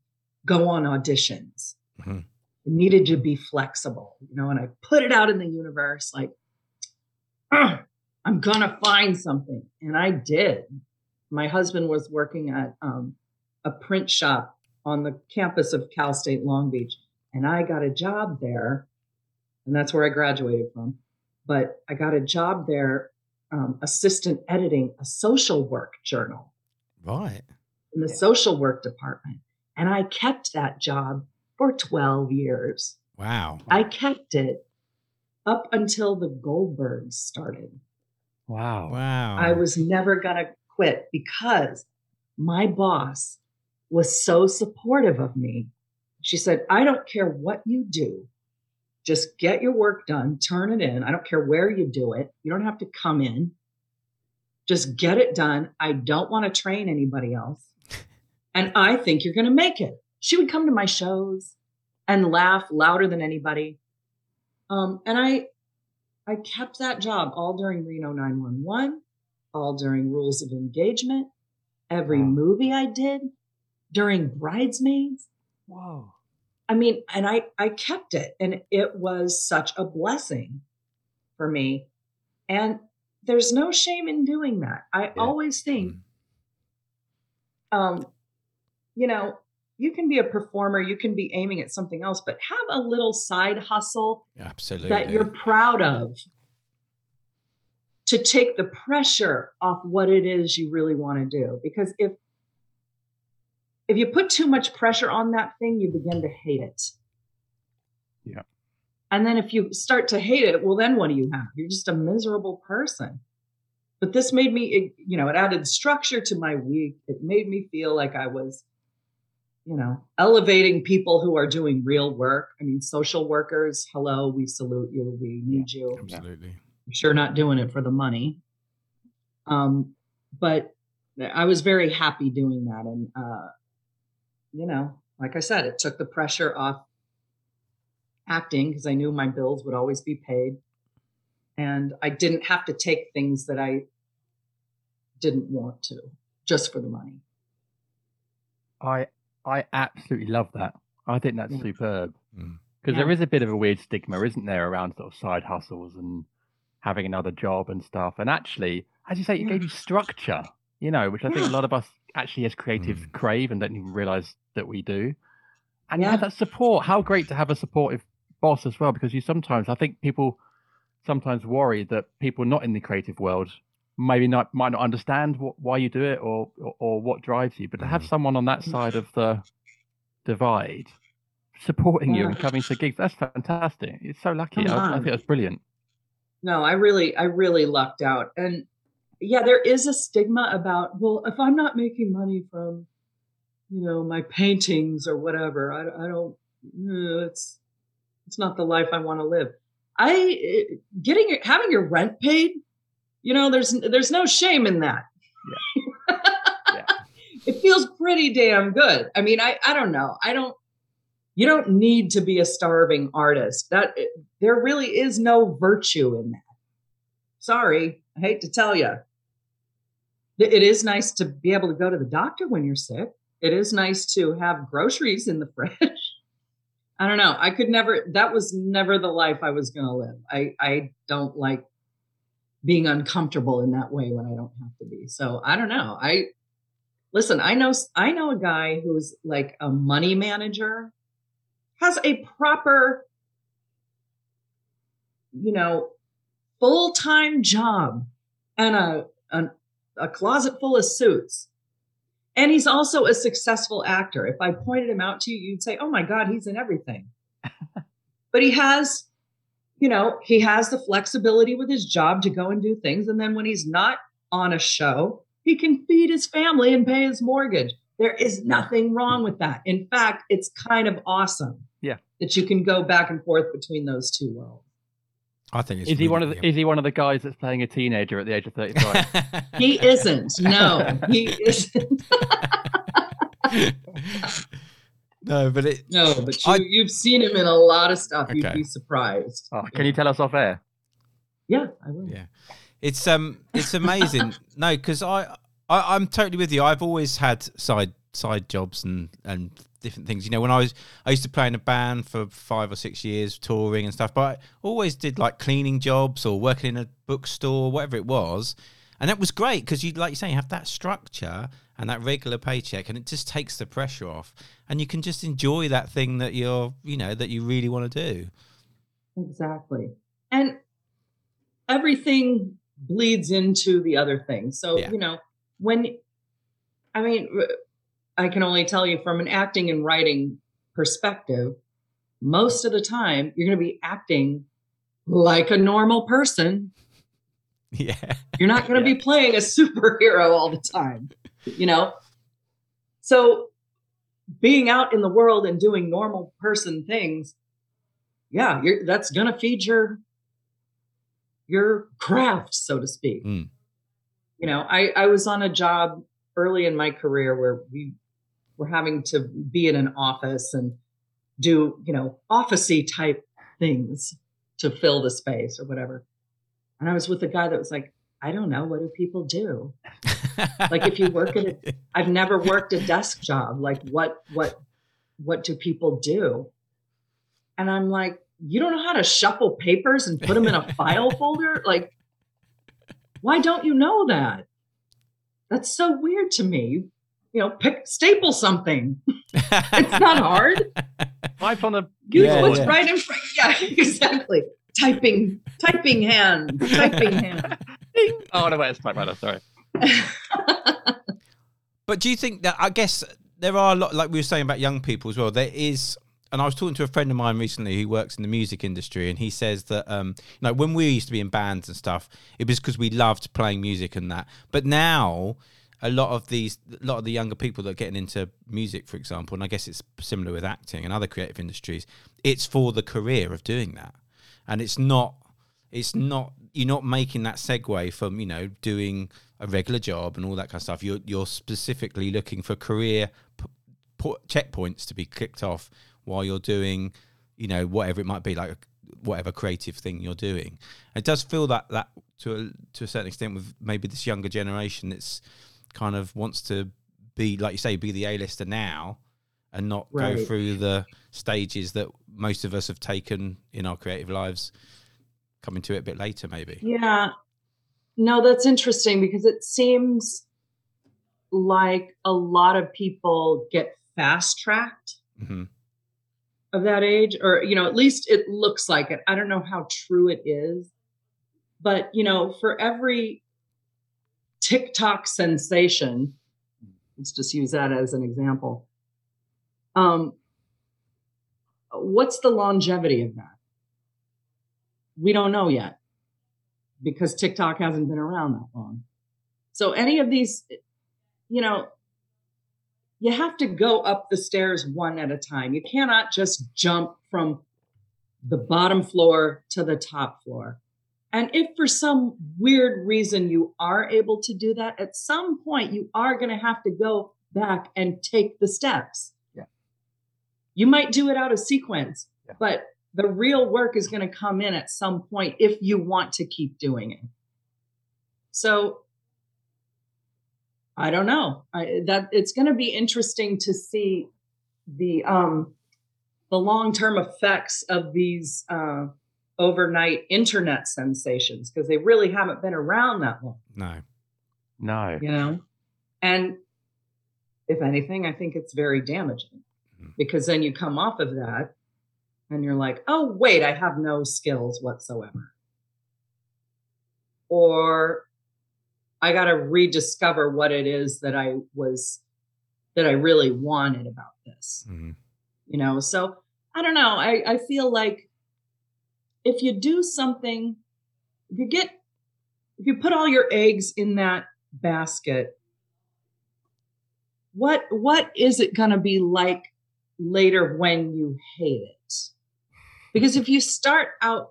go on auditions. Mhm. It needed to be flexible, you know, and I put it out in the universe like "Ugh, I'm gonna find something. And I did. My husband was working at um, a print shop on the campus of Cal State Long Beach. And I got a job there. And that's where I graduated from. But I got a job there, um, assistant editing a social work journal Right. in the social work department. And I kept that job for 12 years. Wow. I kept it up until the Goldbergs started. Wow. Wow. I was never going to quit because my boss was so supportive of me. She said, I don't care what you do. Just get your work done, turn it in. I don't care where you do it. You don't have to come in. Just get it done. I don't want to train anybody else. And I think you're going to make it. She would come to my shows and laugh louder than anybody. Um, and I, I kept that job all during Reno 911, all during Rules of Engagement, every Wow. movie I did, during Bridesmaids. Whoa. I mean, and I I kept it, and it was such a blessing for me. And there's no shame in doing that. I always think, um, you know, you can be a performer, you can be aiming at something else, but have a little side hustle Absolutely. that you're proud of to take the pressure off what it is you really want to do because if if you put too much pressure on that thing you begin to hate it Yeah. and then if you start to hate it well then what do you have you're just a miserable person but this made me it, you know it added structure to my week it made me feel like i was you know elevating people who are doing real work i mean social workers hello we salute you we need you Absolutely. I'm sure not doing it for the money. Um, but I was very happy doing that. And, uh, you know, like I said, it took the pressure off acting because I knew my bills would always be paid. And I didn't have to take things that I didn't want to just for the money. I I absolutely love that. I think that's Mm. superb Mm. because Yeah. there is a bit of a weird stigma, isn't there, around sort of side hustles and having another job and stuff. And actually, as you say, it gave you structure, you know, which I think a lot of us actually as creatives crave and don't even realize that we do. And you Yeah. that support. How great to have a supportive boss as well, because you sometimes I think people sometimes worry that people not in the creative world maybe not might not understand what, why you do it or, or or what drives you. But to have Mm. someone on that side of the divide supporting you and coming to gigs, that's fantastic. It's so lucky. I, I on. think that's brilliant. No, I really, I really lucked out. And yeah, there is a stigma about, well, if I'm not making money from, you know, my paintings or whatever, I, I don't, uh, it's, it's not the life I want to live. I, getting, your- having your rent paid, you know, there's, there's no shame in that. Yeah. it feels pretty damn good. I mean, I, I don't know. I don't, you don't need to be a starving artist. That there really is no virtue in that. Sorry, I hate to tell you. It is nice to be able to go to the doctor when you're sick. It is nice to have groceries in the fridge. I don't know. I could never that was never the life I was going to live. I I don't like being uncomfortable in that way when I don't have to be. So, I don't know. I listen, I know I know a guy who's like a money manager has a proper you know full-time job and a, a a closet full of suits. And he's also a successful actor. If i pointed him out to you you'd say oh my god he's in everything. But he has you know he has the flexibility with his job to go and do things. And then when he's not on a show he can feed his family and pay his mortgage. There is nothing wrong with that. In fact it's kind of awesome Yeah. that you can go back and forth between those two worlds I think it's Is he one of really- the, is he one of the guys that's playing a teenager at the age of thirty five? he isn't no he isn't no, but it. no but you, I- you've seen him in a lot of stuff you'd be surprised oh, can you tell us off air? yeah i will Yeah, it's um, it's amazing. no, because I, I, I'm totally with you. I've always had side side jobs and and different things. You know, when I was, I used to play in a band for five or six years, touring and stuff. But I always did like cleaning jobs or working in a bookstore, whatever it was, and that was great because you, like you say, you have that structure and that regular paycheck, and it just takes the pressure off, and you can just enjoy that thing that you're, you know, that you really want to do. Exactly. And everything bleeds into the other thing. So, Yeah. you know, when, I mean, I can only tell you from an acting and writing perspective, most of the time you're going to be acting like a normal person. Yeah, You're not going to be playing a superhero all the time, you know? So, being out in the world and doing normal person things, yeah, you're, that's going to feed your your craft, so to speak. Mm. You know, I I was on a job early in my career where we were having to be in an office and do you know officey type things to fill the space or whatever. And I was with a guy that was like, I don't know, what do people do? Like if you work at a I've never worked a desk job. Like what what what do people do? And I'm like, you don't know how to shuffle papers and put them in a file folder? Like why don't you know that? That's so weird to me. You, you know, pick staple something. It's not hard. Type on a Use Yeah, what's yeah. right in front. Yeah, exactly. Typing, typing hand, typing hand. oh no, wait, it's typewriter. Sorry. But do you think that I guess there are a lot like we were saying about young people as well. There is and I was talking to a friend of mine recently who works in the music industry and he says that um you know when we used to be in bands and stuff, it was because we loved playing music and that. But now a lot of these a lot of the younger people that are getting into music, for example, and I guess it's similar with acting and other creative industries, it's for the career of doing that. And it's not it's not you're not making that segue from you know doing a regular job and all that kind of stuff. You're you're specifically looking for career p- po- checkpoints to be clicked off while you're doing you know whatever it might be like whatever creative thing you're doing. It does feel that that to a, to a certain extent with maybe this younger generation that's kind of wants to be like you say be the A-lister now and not go through the stages that most of us have taken in our creative lives coming to it a bit later maybe Yeah. No, that's interesting because it seems like a lot of people get fast tracked hmm of that age, or, you know, at least it looks like it. I don't know how true it is. But, you know, for every TikTok sensation, let's just use that as an example. Um, what's the longevity of that? We don't know yet because TikTok hasn't been around that long. So any of these, you know, you have to go up the stairs one at a time. You cannot just jump from the bottom floor to the top floor. And if for some weird reason you are able to do that, at some point you are going to have to go back and take the steps. Yeah. You might do it out of sequence, Yeah. but the real work is going to come in at some point if you want to keep doing it. So I don't know. I, that it's going to be interesting to see the um the long-term effects of these uh overnight internet sensations because they really haven't been around that long. No. No. you know? And if anything i think it's very damaging because then you come off of that and you're like oh wait i have no skills whatsoever. Or i got to rediscover what it is that i was that i really wanted about this. Mhm. you know? So i don't know. I i feel like if you do something if you get if you put all your eggs in that basket what what is it going to be like later when you hate it? Because if you start out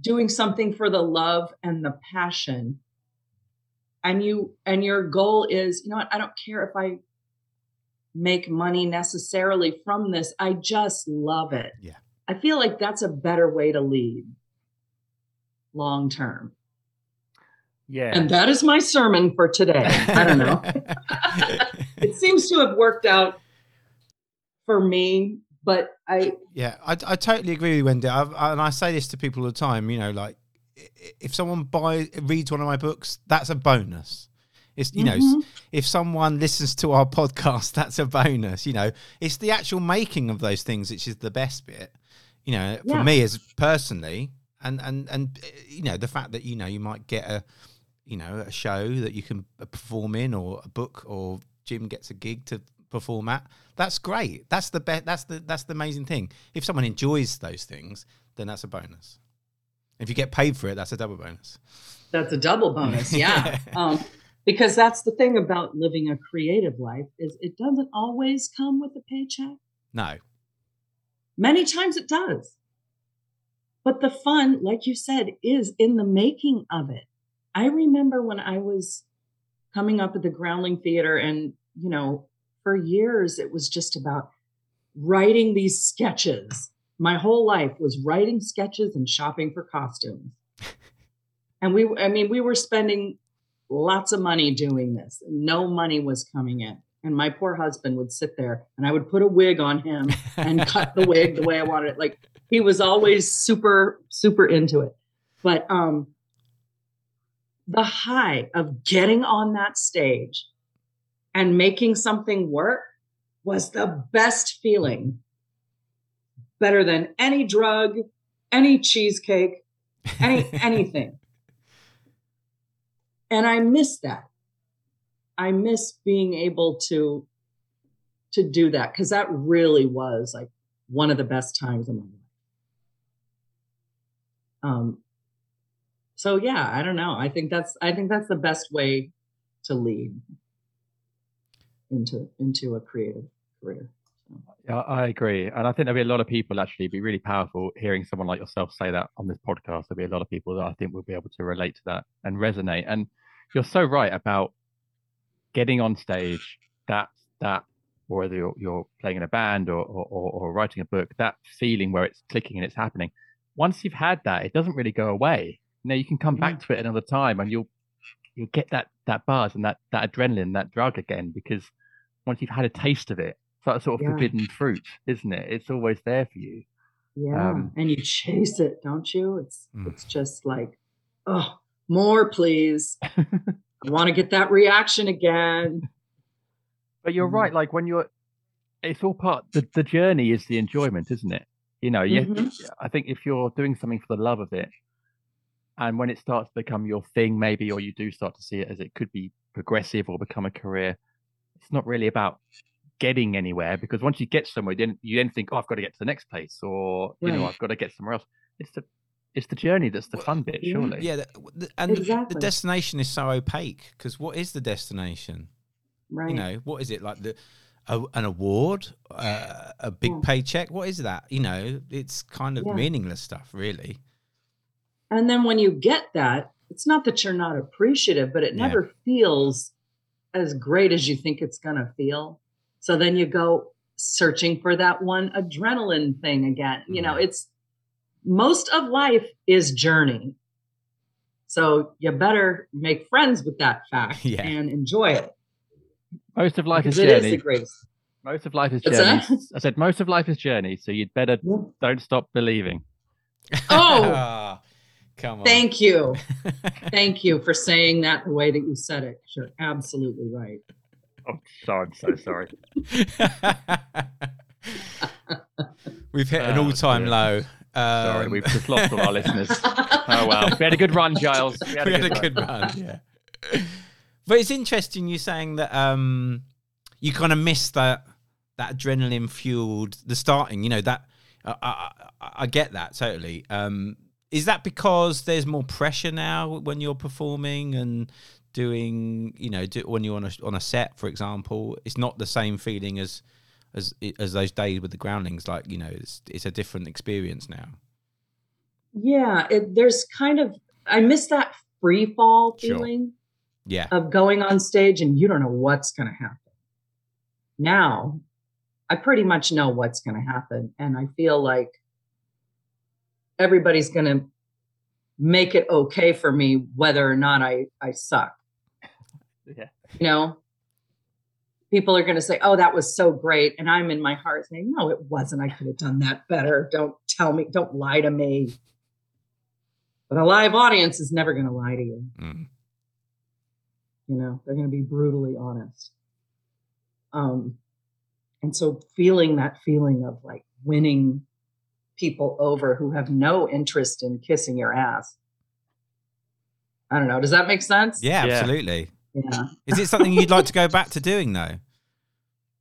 doing something for the love and the passion and you and your goal is you know what? I don't care if i make money necessarily from this. I just love it. Yeah. I feel like that's a better way to lead long term Yeah. and that is my sermon for today i don't know it seems to have worked out for me but i Yeah, I, I totally agree with you, Wendi. I, I, and I say this to people all the time. You know, like if someone buys reads one of my books, that's a bonus. It's you know, Mhm. s- if someone listens to our podcast, that's a bonus. You know, it's the actual making of those things which is the best bit. You know, for Yeah. me as personally, and and and uh, you know, the fact that you know you might get a you know a show that you can uh, perform in, or a book, or Jim gets a gig to perform at. That's great. That's the best. That's the that's the amazing thing. If someone enjoys those things, then that's a bonus. If you get paid for it, that's a double bonus. that's a double bonus yeah um, because that's the thing about living a creative life is it doesn't always come with a paycheck No. Many times it does. But the fun like you said is in the making of it. I remember when i was coming up at the groundling theater and you know for years it was just about writing these sketches. My whole life was writing sketches and shopping for costumes. And we i mean we were spending lots of money doing this. No money was coming in and my poor husband would sit there and i would put a wig on him and cut the wig the way i wanted it. Like he was always super super into it. But um the high of getting on that stage and making something work was the best feeling. Better than any drug any cheesecake any anything. And i miss that i miss being able to to do that because that really was like one of the best times of my life um so yeah i don't know i think that's i think that's the best way to lead into into a creative career Yeah, I agree. And I think there'll be a lot of people actually be really powerful hearing someone like yourself say that on this podcast. There'll be a lot of people that I think will be able to relate to that and resonate. And you're so right about getting on stage, that that or whether you're, you're playing in a band or, or, or, writing a book, that feeling where it's clicking and it's happening. Once you've had that, it doesn't really go away. You know, you can come back to it another time and you'll you'll get that that buzz and that that adrenaline, that drug again, because once you've had a taste of it, it's like sort of Yeah. forbidden fruit, isn't it? It's always there for you. yeah Um, and you chase it don't you it's Mm. it's just like oh more please i want to get that reaction again But you're Mhm. right. Like when you're, it's all part. The the journey is the enjoyment, isn't it? You know, you, Mhm. I think if you're doing something for the love of it, and when it starts to become your thing, maybe, or you do start to see it as it could be progressive or become a career, it's not really about getting anywhere because once you get somewhere, then you then think, oh, I've got to get to the next place, or you know, I've got to get somewhere else. It's the it's the journey that's the fun bit, yeah. surely. Yeah, the, the- and the- the destination is so opaque because what is the destination? Right. You know, what is it like the a, an award, uh, a big Yeah. paycheck? What is that? You know, it's kind of Yeah. meaningless stuff, really. And then when you get that, it's not that you're not appreciative, but it Yeah. never feels as great as you think it's going to feel. So then you go searching for that one adrenaline thing again. You know, Mhm. it's most of life is journey. So you better make friends with that fact Yeah. and enjoy it. Most of life is Because it is journey. the greatest. Most of life is journey. I said most of life is journey, so you'd better Yeah. don't stop believing. Oh, ah, come on. thank you. Thank you for saying that the way that you said it. You're absolutely right. Oh, sorry, I'm so sorry. We've hit an Oh, all-time dear. low. Sorry, Um, we've just lost all our listeners. Oh well, we had a good run, Giles. We had a, we had good, a good run. Yeah. But it's interesting you saying that um, you kind of miss that that adrenaline fueled the starting. You know that I, I, I- I get that totally. Um, is that because there's more pressure now when you're performing and doing, you know, do, when you're on a on a set, for example? It's not the same feeling as as as those days with the groundlings. Like you know, it's it's a different experience now. Yeah, it, there's kind of I miss that free fall Sure. feeling Yeah, of going on stage and you don't know what's going to happen. Now, I pretty much know what's going to happen and I feel like everybody's going to make it okay for me whether or not I I suck. Yeah. You know, people are going to say, "Oh, that was so great," and I'm in my heart saying, "No, it wasn't. I could have done that better. Don't tell me. Don't lie to me." But a live audience is never going to lie to you. Mm. You know, they're going to be brutally honest. Um, and so feeling that feeling of like winning people over who have no interest in kissing your ass. I don't know. Does that make sense? yeah, Yeah. absolutely. Yeah. Is it something you'd like to go back to doing though?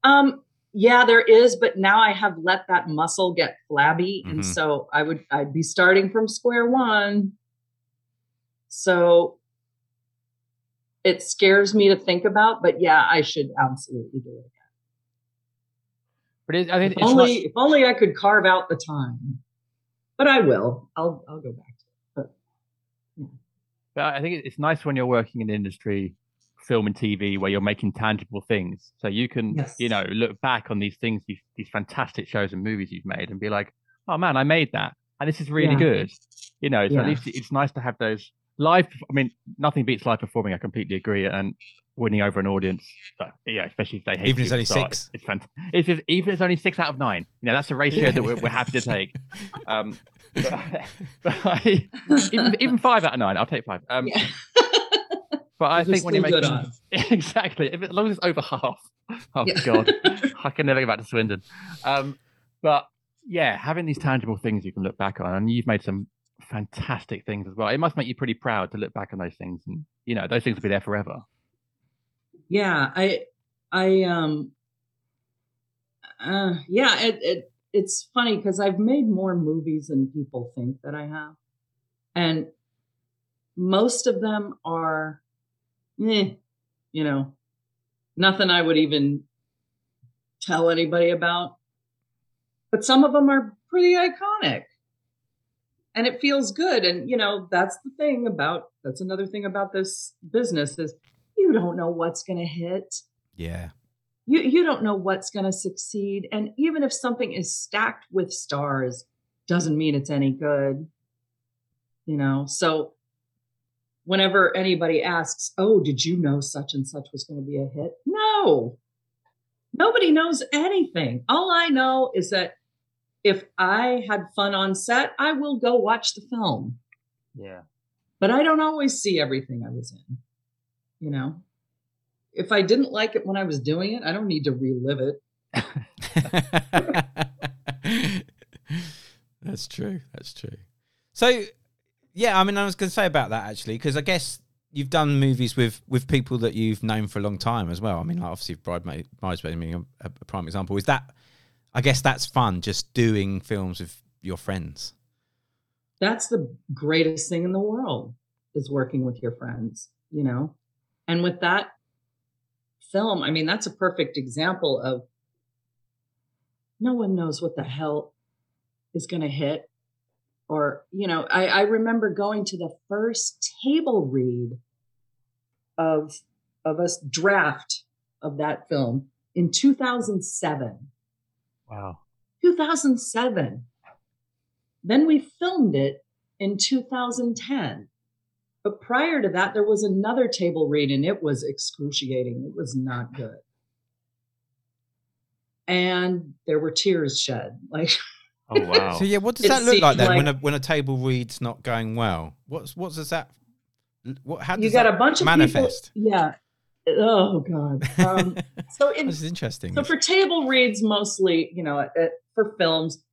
Um, yeah, there is, but now I have let that muscle get flabby, and Mhm. so I would I'd be starting from square one. So it scares me to think about, but yeah, I should absolutely do it. again. But it, I think If it's only not, if only I could carve out the time. But I will. I'll I'll go back to it. But But I think it's nice when you're working in the industry, film and TV, where you're making tangible things. So you can, Yes. you know, look back on these things, these, these fantastic shows and movies you've made, and be like, "Oh man, I made that, and this is really Yeah. good." You know, so Yeah. at least it's nice to have those live. I mean, nothing beats live performing. I completely agree, and winning over an audience, but, yeah, especially if they hate it. Even if it's only start, six. It's fantastic. It's just, even if it's only six out of nine. You know, that's a ratio that we're, we're happy to take. Um, but, but I, even, even five out of nine, I'll take five. Um, yeah. But I think when you make exactly, if, as long as it's over half. Oh Yeah. god, I can never go back to Swindon. Um, but yeah, having these tangible things you can look back on, and you've made some fantastic things as well. It must make you pretty proud to look back on those things, and you know those things will be there forever. yeah i i um uh yeah it, it it's funny because i've made more movies than people think that i have and most of them are eh, you know nothing i would even tell anybody about. But some of them are pretty iconic. And it feels good. And you know that's the thing about that's another thing about this business is you don't know what's going to hit. Yeah. you you don't know what's going to succeed. And even if something is stacked with stars doesn't mean it's any good you know? So whenever anybody asks oh did you know such and such was going to be a hit no nobody knows anything all i know is that if i had fun on set i will go watch the film Yeah, but I don't always see everything I was in. You know, if I didn't like it when I was doing it, I don't need to relive it. That's true. That's true. So, Yeah, I mean, I was going to say about that actually, because I guess you've done movies with with people that you've known for a long time as well. I mean, like obviously, Bridesmaid, Bridesmaid being a, a prime example. Is that? I guess that's fun, just doing films with your friends. That's the greatest thing in the world is working with your friends, you know? And with that film, I mean, that's a perfect example of no one knows what the hell is going to hit. Or, you know, I, I remember going to the first table read of of a draft of that film in 2007. Wow. 2007. Then we filmed it in 2010. But prior to that, there was another table read and it was excruciating. It was not good. And there were tears shed. Like, Oh wow. So yeah, what does It that look like seemed then when a when a table read's not going well? What's what does that? What how does you got that a bunch of manifest? people. Yeah. Oh God. Um, so in, this is interesting. So for table reads, mostly, you know, uh, for films,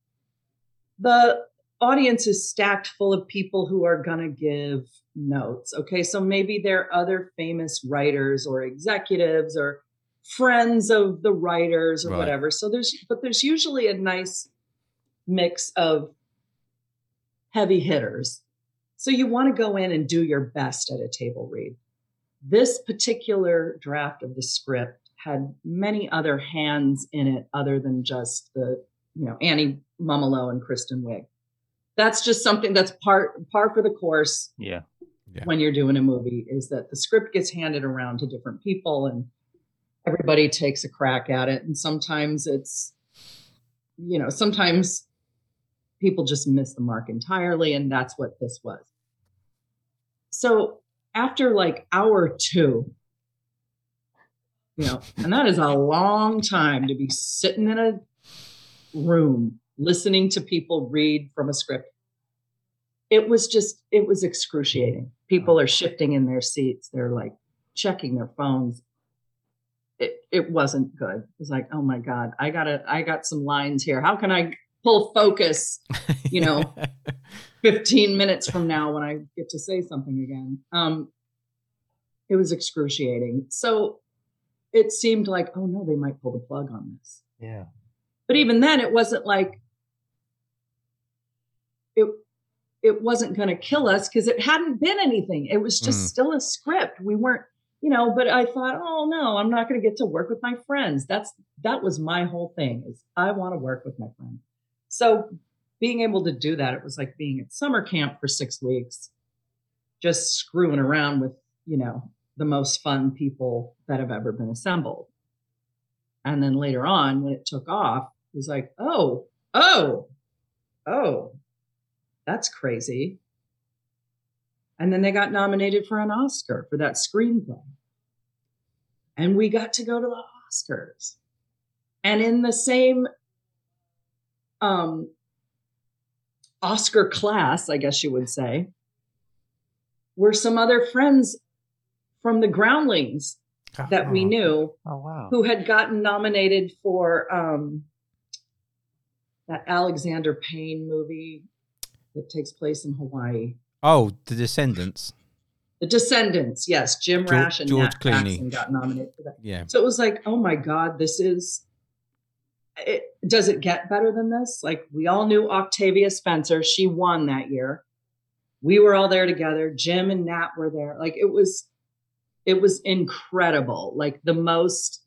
the audience is stacked full of people who are going to give notes. Okay, so maybe they're other famous writers or executives or friends of the writers or Right. whatever. So there's, but there's usually a nice mix of heavy hitters. So you want to go in and do your best at a table read. This particular draft of the script had many other hands in it other than just the, you know, Annie Mumolo and Kristen Wiig. That's just something that's part par for the course yeah. Yeah. when you're doing a movie is that the script gets handed around to different people and everybody takes a crack at it and sometimes it's you know sometimes people just miss the mark entirely and that's what this was. So after like hour 2 you know and that is a long time to be sitting in a room listening to people read from a script. It was just it was excruciating. People are shifting in their seats. They're like checking their phones. It it wasn't good. It was like oh my god i gotta i got some lines here. How can i pull focus you know 15 minutes from now when i get to say something again. Um it was excruciating. So it seemed like oh no they might pull the plug on this. Yeah. but even then it wasn't like it it wasn't going to kill us because it hadn't been anything. It was just Mm. still a script. We weren't you know but i thought oh no i'm not going to get to work with my friends. That's that was my whole thing is i want to work with my friends so being able to do that it was like being at summer camp for six weeks just screwing around with you know the most fun people that have ever been assembled. And then later on when it took off it was like oh oh oh that's crazy. And then they got nominated for an oscar for that screenplay. And we got to go to the oscars. And in the same um oscar class i guess you would say were some other friends from the groundlings that we Oh. knew Oh wow. who had gotten nominated for um, that Alexander Payne movie that takes place in Hawaii. oh, The Descendants. The Descendants, yes, Jim George- Rash and George Nat Clooney. Faxon got nominated for that. Yeah. So it was like, oh my God, this is. It, does it get better than this? Like we all knew Octavia Spencer; she won that year. We were all there together. Jim and Nat were there. Like it was, it was incredible. Like the most,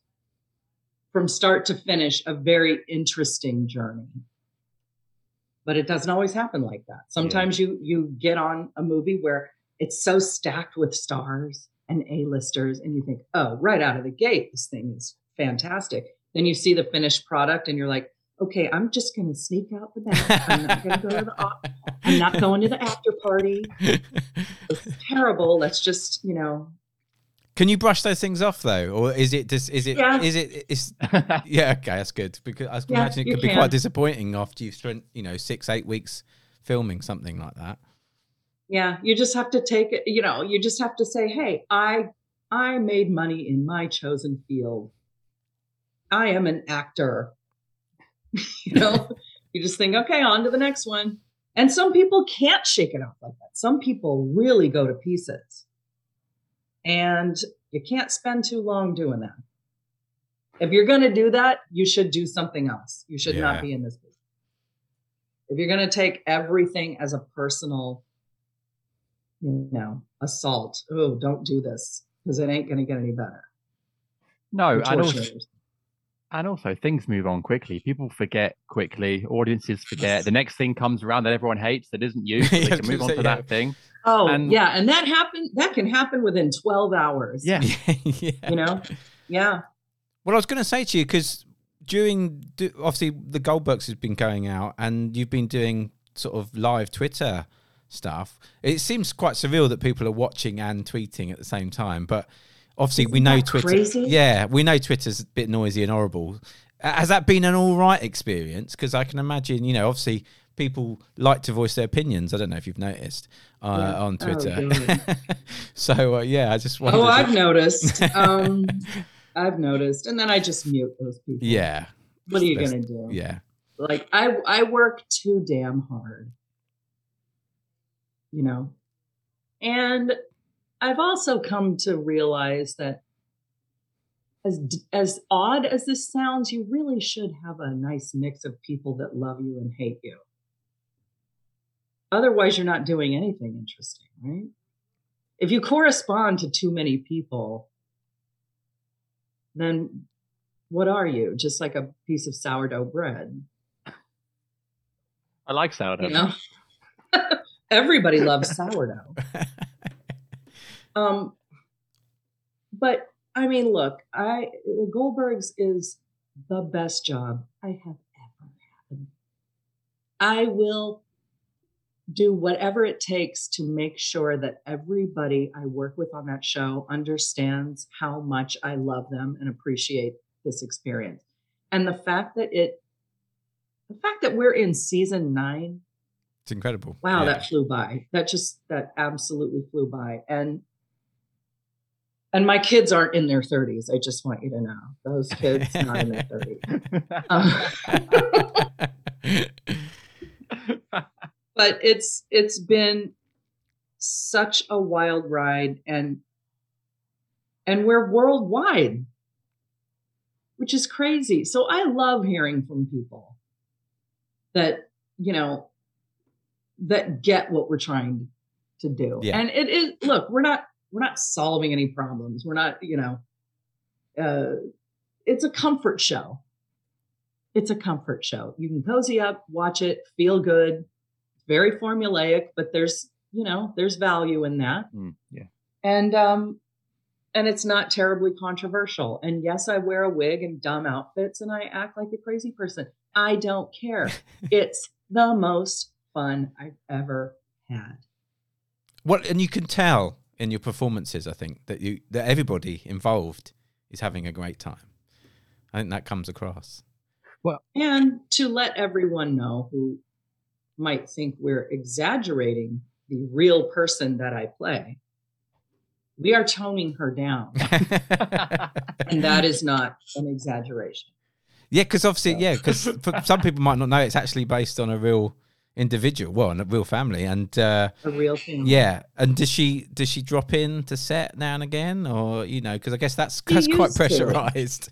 from start to finish, a very interesting journey. But it doesn't always happen like that. Sometimes you you get on a movie where it's so stacked with stars and A-listers, and you think, oh, right out of the gate, this thing is fantastic. Then you see the finished product, and you're like, okay, I'm just going to sneak out the back. I'm not going to go to the. op- I'm not going to the after party. It's terrible. Let's just, you know, Can you brush those things off though, or is it just is it Yeah. is it is yeah okay that's good because I can Yeah, imagine it could be can. quite disappointing after you've spent you know six eight weeks filming something like that. yeah, you just have to take it. You know, you just have to say, hey, I I made money in my chosen field. I am an actor. you know, you just think, okay, on to the next one. And some people can't shake it off like that. Some people really go to pieces. And you can't spend too long doing that. If you're going to do that, you should do something else. You should Yeah. not be in this business. If you're going to take everything as a personal, you know, assault, oh, don't do this because it ain't going to get any better. No, You're and also, torturing yourself. And also things move on quickly. People forget quickly. Audiences forget. The next thing comes around that everyone hates that isn't you. So Yeah, they can move on gonna yeah. that thing. Oh, And- yeah. And that happened, that can happen within 12 hours. Yeah. yeah. You know? Yeah. Well, I was going to say to you because during do- obviously the Goldbergs has been going out, and you've been doing sort of live Twitter stuff. It seems quite surreal that people are watching and tweeting at the same time, but obviously we Isn't know Twitter. crazy? Yeah, we know Twitter's a bit noisy and horrible. Has that been an all right experience? Because I can imagine, you know, obviously people like to voice their opinions. I don't know if you've noticed uh, Yeah. on Oh, Twitter. God. so uh, yeah, I just wondered. Oh, I've if- noticed. Um, I've noticed. And then I just mute those people. Yeah. What are you to do? Yeah. Like I I work too damn hard. You know. And I've also come to realize that as as odd as this sounds, you really should have a nice mix of people that love you and hate you. Otherwise, you're not doing anything interesting, right? If you correspond to too many people, then what are you? Just like a piece of sourdough bread. I like sourdough. You know? Everybody loves sourdough. Um, but I mean, look, I Goldbergs is the best job I have ever had. I will do whatever it takes to make sure that everybody I work with on that show understands how much I love them and appreciate this experience. And the fact that it, the fact that we're in season nine It's incredible. Wow, Yeah. that flew by. That just that absolutely flew by. And and my kids aren't in their 30s. I just want you to know. Those kids not in their 30s. Um, but it's it's been such a wild ride and and we're worldwide which is crazy so i love hearing from people that you know that get what we're trying to do Yeah. and it is look we're not we're not solving any problems. We're not you know uh it's a comfort show. It's a comfort show. You can cozy up watch it feel good. Very formulaic but there's you know there's value in that. Mm, yeah. and um and it's not terribly controversial. And yes i wear a wig and dumb outfits and i act like a crazy person. I don't care. It's the most fun i've ever had. What and you can tell in your performances, I think that you that everybody involved is having a great time. I think that comes across. Well, and to let everyone know who might think we're exaggerating the real person that i play we are toning her down and that is not an exaggeration Yeah, because obviously, yeah, because some people might not know it's actually based on a real individual, well, a real family, and uh, a real thing yeah. And does she does she drop in to set now and again, or you know, because I guess that's She that's quite used to. pressurized.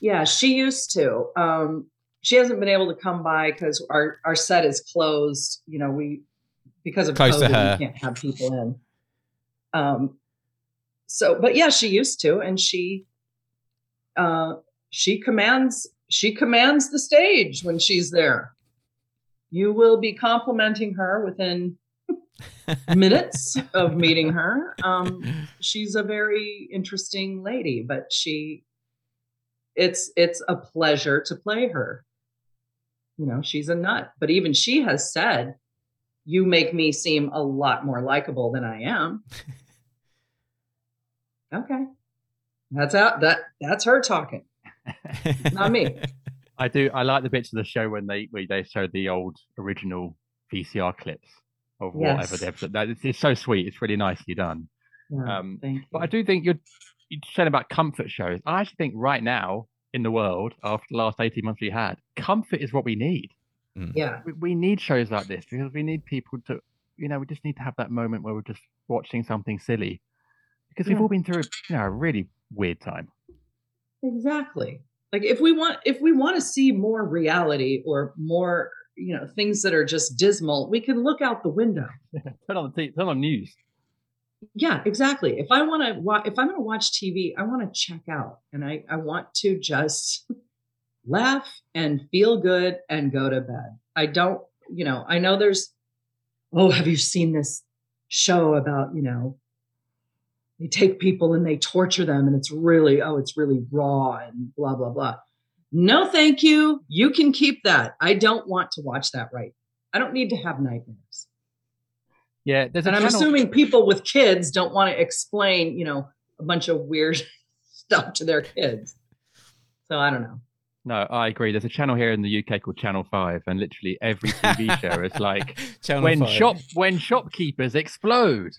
Yeah, she used to. Um, she hasn't been able to come by because our our set is closed. You know, we because of Close COVID, we can't have people in. Um, so, but yeah, she used to, and she, uh, she commands she commands the stage when she's there. You will be complimenting her within minutes of meeting her. Um, she's a very interesting lady, but she it's it's a pleasure to play her. You know, she's a nut, but even she has said, "You make me seem a lot more likable than I am." okay, that's out. That that's her talking, not me. I do. I like the bits of the show when they where they show the old original VCR clips of whatever Yes. the episode. That it's, it's so sweet. It's really nicely done. Yeah, Um. But I do think you're you said about comfort shows. I actually think right now in the world, after the last eighteen months we had, comfort is what we need. Mm. Yeah. we, we need shows like this because we need people to, you know, we just need to have that moment where we're just watching something silly because we've all been through, you know, a really weird time. Exactly. Like if we want if we want to see more reality or more, you know, things that are just dismal, we can look out the window. turn on the t- turn on news. Yeah, exactly. If I want to wa- if I'm going to watch TV, I want to check out and I I want to just laugh and feel good and go to bed. I don't, you know, I know there's oh, have you seen this show about, you know, they take people and they torture them and it's really oh, it's really raw and blah blah blah. No, thank you. You can keep that. I don't want to watch that right. I don't need to have nightmares. Yeah, there's And I'm channel- assuming people with kids don't want to explain, you know, a bunch of weird stuff to their kids. So I don't know. No, I agree. There's a channel here in the UK called Channel Five, and literally every TV show is like when 5. shop when shopkeepers explode.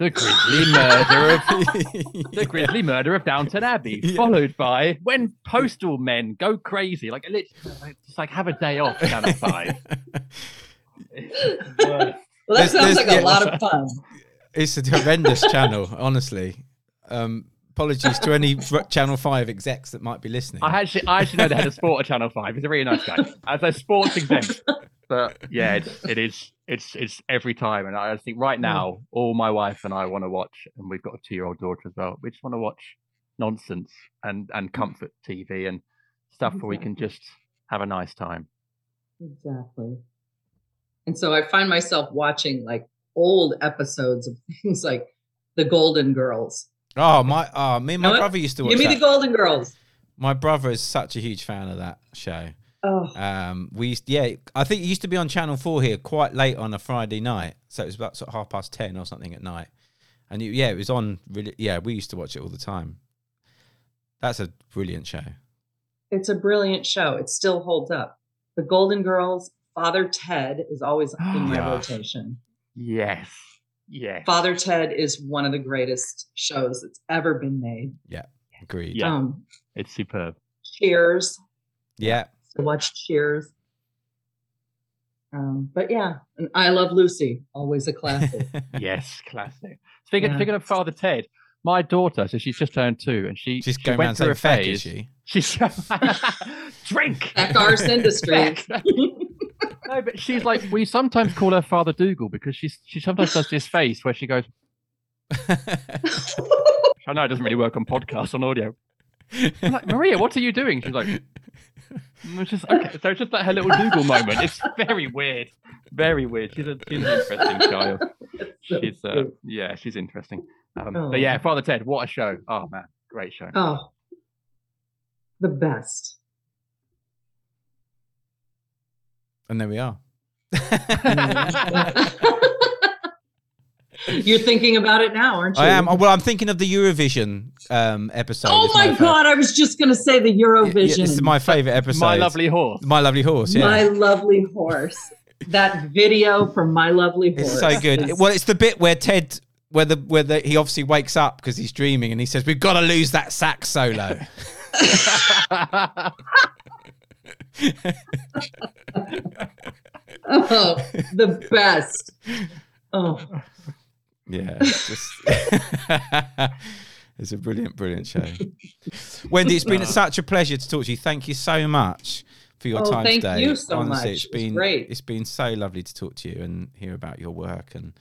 The grisly murder of the grisly murder of Downton Abbey, Yeah. followed by when postal men go crazy. Like literally, like, just like have a day off. Channel Five. It's. Well, that There's- sounds there's- like a yeah. lot of fun. It's a horrendous channel, honestly. Um, apologies to any Channel Five execs that might be listening. I actually, I actually know the head of sport at Channel Five. He's a really nice guy. As a sports exec, but yeah, it's, it is. It's it's every time, and I think right mm. now, all my wife and I want to watch, and we've got a two-year-old daughter as well. We just want to watch nonsense and and mm. comfort TV and stuff where we can just have a nice time. Exactly. And so I find myself watching like old episodes of things like The Golden Girls. oh my! Oh, me and my Know it? brother used to watch Give me that. the Golden Girls. my brother is such a huge fan of that show. Oh, Um, we used, yeah, I think it used to be on Channel Four here quite late on a Friday night, so it was about sort of half past ten or something at night, and you, yeah, it was on. Really, yeah, we used to watch it all the time. That's a brilliant show. it's a brilliant show. It still holds up. The Golden Girls, Father Ted is always in my rotation. Yes, yes. Father Ted is one of the greatest shows that's ever been made. Yeah, agreed. Yeah. Um, It's superb. Cheers. Yeah, I watched Cheers. Um, but yeah, and I Love Lucy, always a classic. Yes, classic. Speaking, Yeah. speaking of Father Ted, my daughter, so she's just turned two, and she she's she going went around through saying a "feck," is phase. she? She's drink. Back arse industry. No, but she's like we sometimes call her Father Dougal because she's she sometimes does this face where she goes. I know it doesn't really work on podcasts on audio. I'm like Maria, what are you doing? She's like, "Mm, it's just okay. So it's just like her little Dougal moment. It's very weird, very weird. She's a she's an interesting child. She's uh, yeah, she's interesting. Um, Oh. But yeah, Father Ted, what a show! Oh man, great show. Oh, the best. and there we are. You're thinking about it now, aren't you? I am. oh, Well, I'm thinking of the Eurovision um, episode. Oh It's my God, I was just going to say the Yeah, Eurovision. this is my favorite episode. My lovely horse. My lovely horse. Yeah. My lovely horse. That video from My Lovely Horse. It's so good. is- Well, it's the bit where Ted, where the where the, he obviously wakes up because he's dreaming, and he says, "We've got to lose that sax solo." oh, the best. Oh, yeah, it's, just- it's a brilliant, brilliant show. Wendi, it's been such a pleasure to talk to you. Thank you so much for your Oh, time thank today. you so Honestly, much. It was been great. It's been so lovely to talk to you and hear about your work and.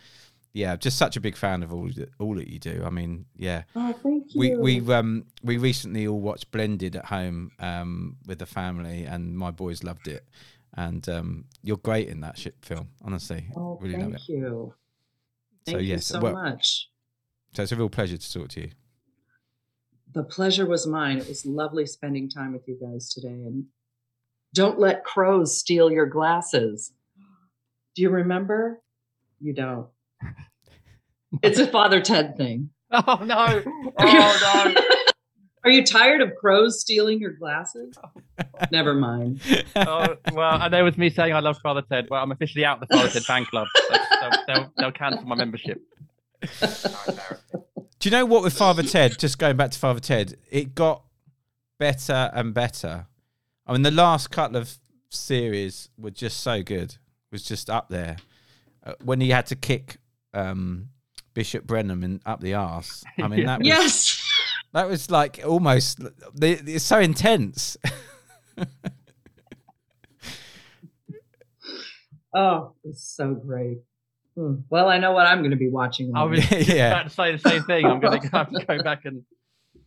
Yeah, just such a big fan of all that, all that you do. I mean, yeah, oh thank you. we we um we recently all watched Blended at home um with the family, and my boys loved it. And um, you're great in that shit film, honestly. oh, really thank love it. you. So, Thank you yes, so well- much. So it's a real pleasure to talk to you. The pleasure was mine. It was lovely spending time with you guys today. And don't let crows steal your glasses. Do you remember? You don't. It's a Father Ted thing. oh no! Oh no! Are you tired of crows stealing your glasses? Never mind. Oh, well, and there was me saying I love Father Ted. Well, I'm officially out of the Father Ted fan club. They'll, they'll, they'll, they'll cancel my membership. Do you know what with Father Ted? Just going back to Father Ted, it got better and better. I mean, the last couple of series were just so good. Was just up there uh, when he had to kick um, Bishop Brennan in up the arse. I mean, that was, Yes. That was like almost. It's so intense. Oh, it's so great. Hmm. Well, I know what I'm going to be watching. I was later. just Yeah. about to say the same thing. I'm going to have to go back and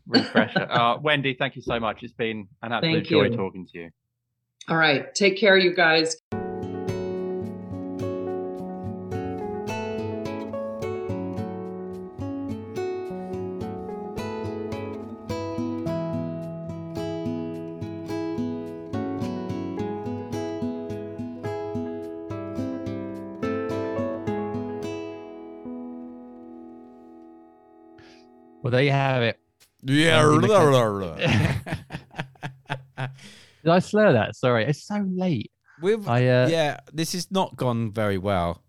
refresh it. Uh, Wendi, thank you so much. It's been an absolute Thank joy you. talking to you. All right. Take care, you guys. There you have it. Yeah. Did I slur that? Sorry, it's so late. We've I uh, yeah, this has not gone very well.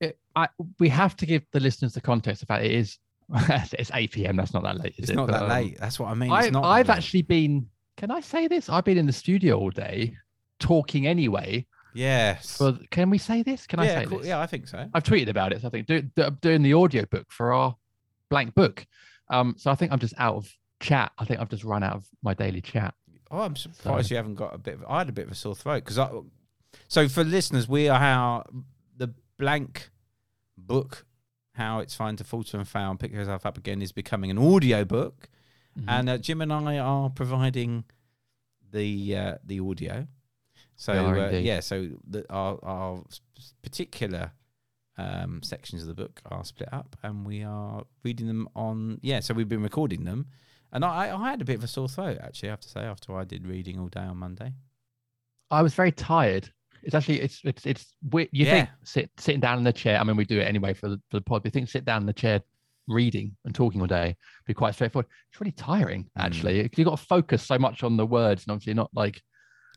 it, I, we have to give the listeners the context about it is it's 8 p.m. That's not that late. Is It's it? not But, that um, late. That's what I mean. I, not I've actually been. Can I say this? I've been in the studio all day talking anyway. yes. For can we say this? Can I say cool. this? yeah, I think so. I've tweeted about it. So I think do, do, doing the audio book for our blank book. Um, so I think I'm just out of chat. I think I've just run out of my daily chat. Oh, I'm surprised you haven't got a bit of. I had a bit of a sore throat because I. So for listeners, we are how the blank book, how it's fine to falter and fail and pick yourself up again, is becoming an audio book, Mhm. and uh, Jim and I are providing the uh, the audio. So uh, yeah, so the, our our particular um, sections of the book are split up, and we are reading them on. Yeah, so we've been recording them, and I, I had a bit of a sore throat actually. I have to say after I did reading all day on Monday. I was very tired. It's actually it's it's it's you think sit sitting down in the chair. I mean, we do it anyway for the for the pod. But you think sit down in the chair, reading and talking all day be quite straightforward. It's really tiring Mm. actually. You got to focus so much on the words and obviously not like,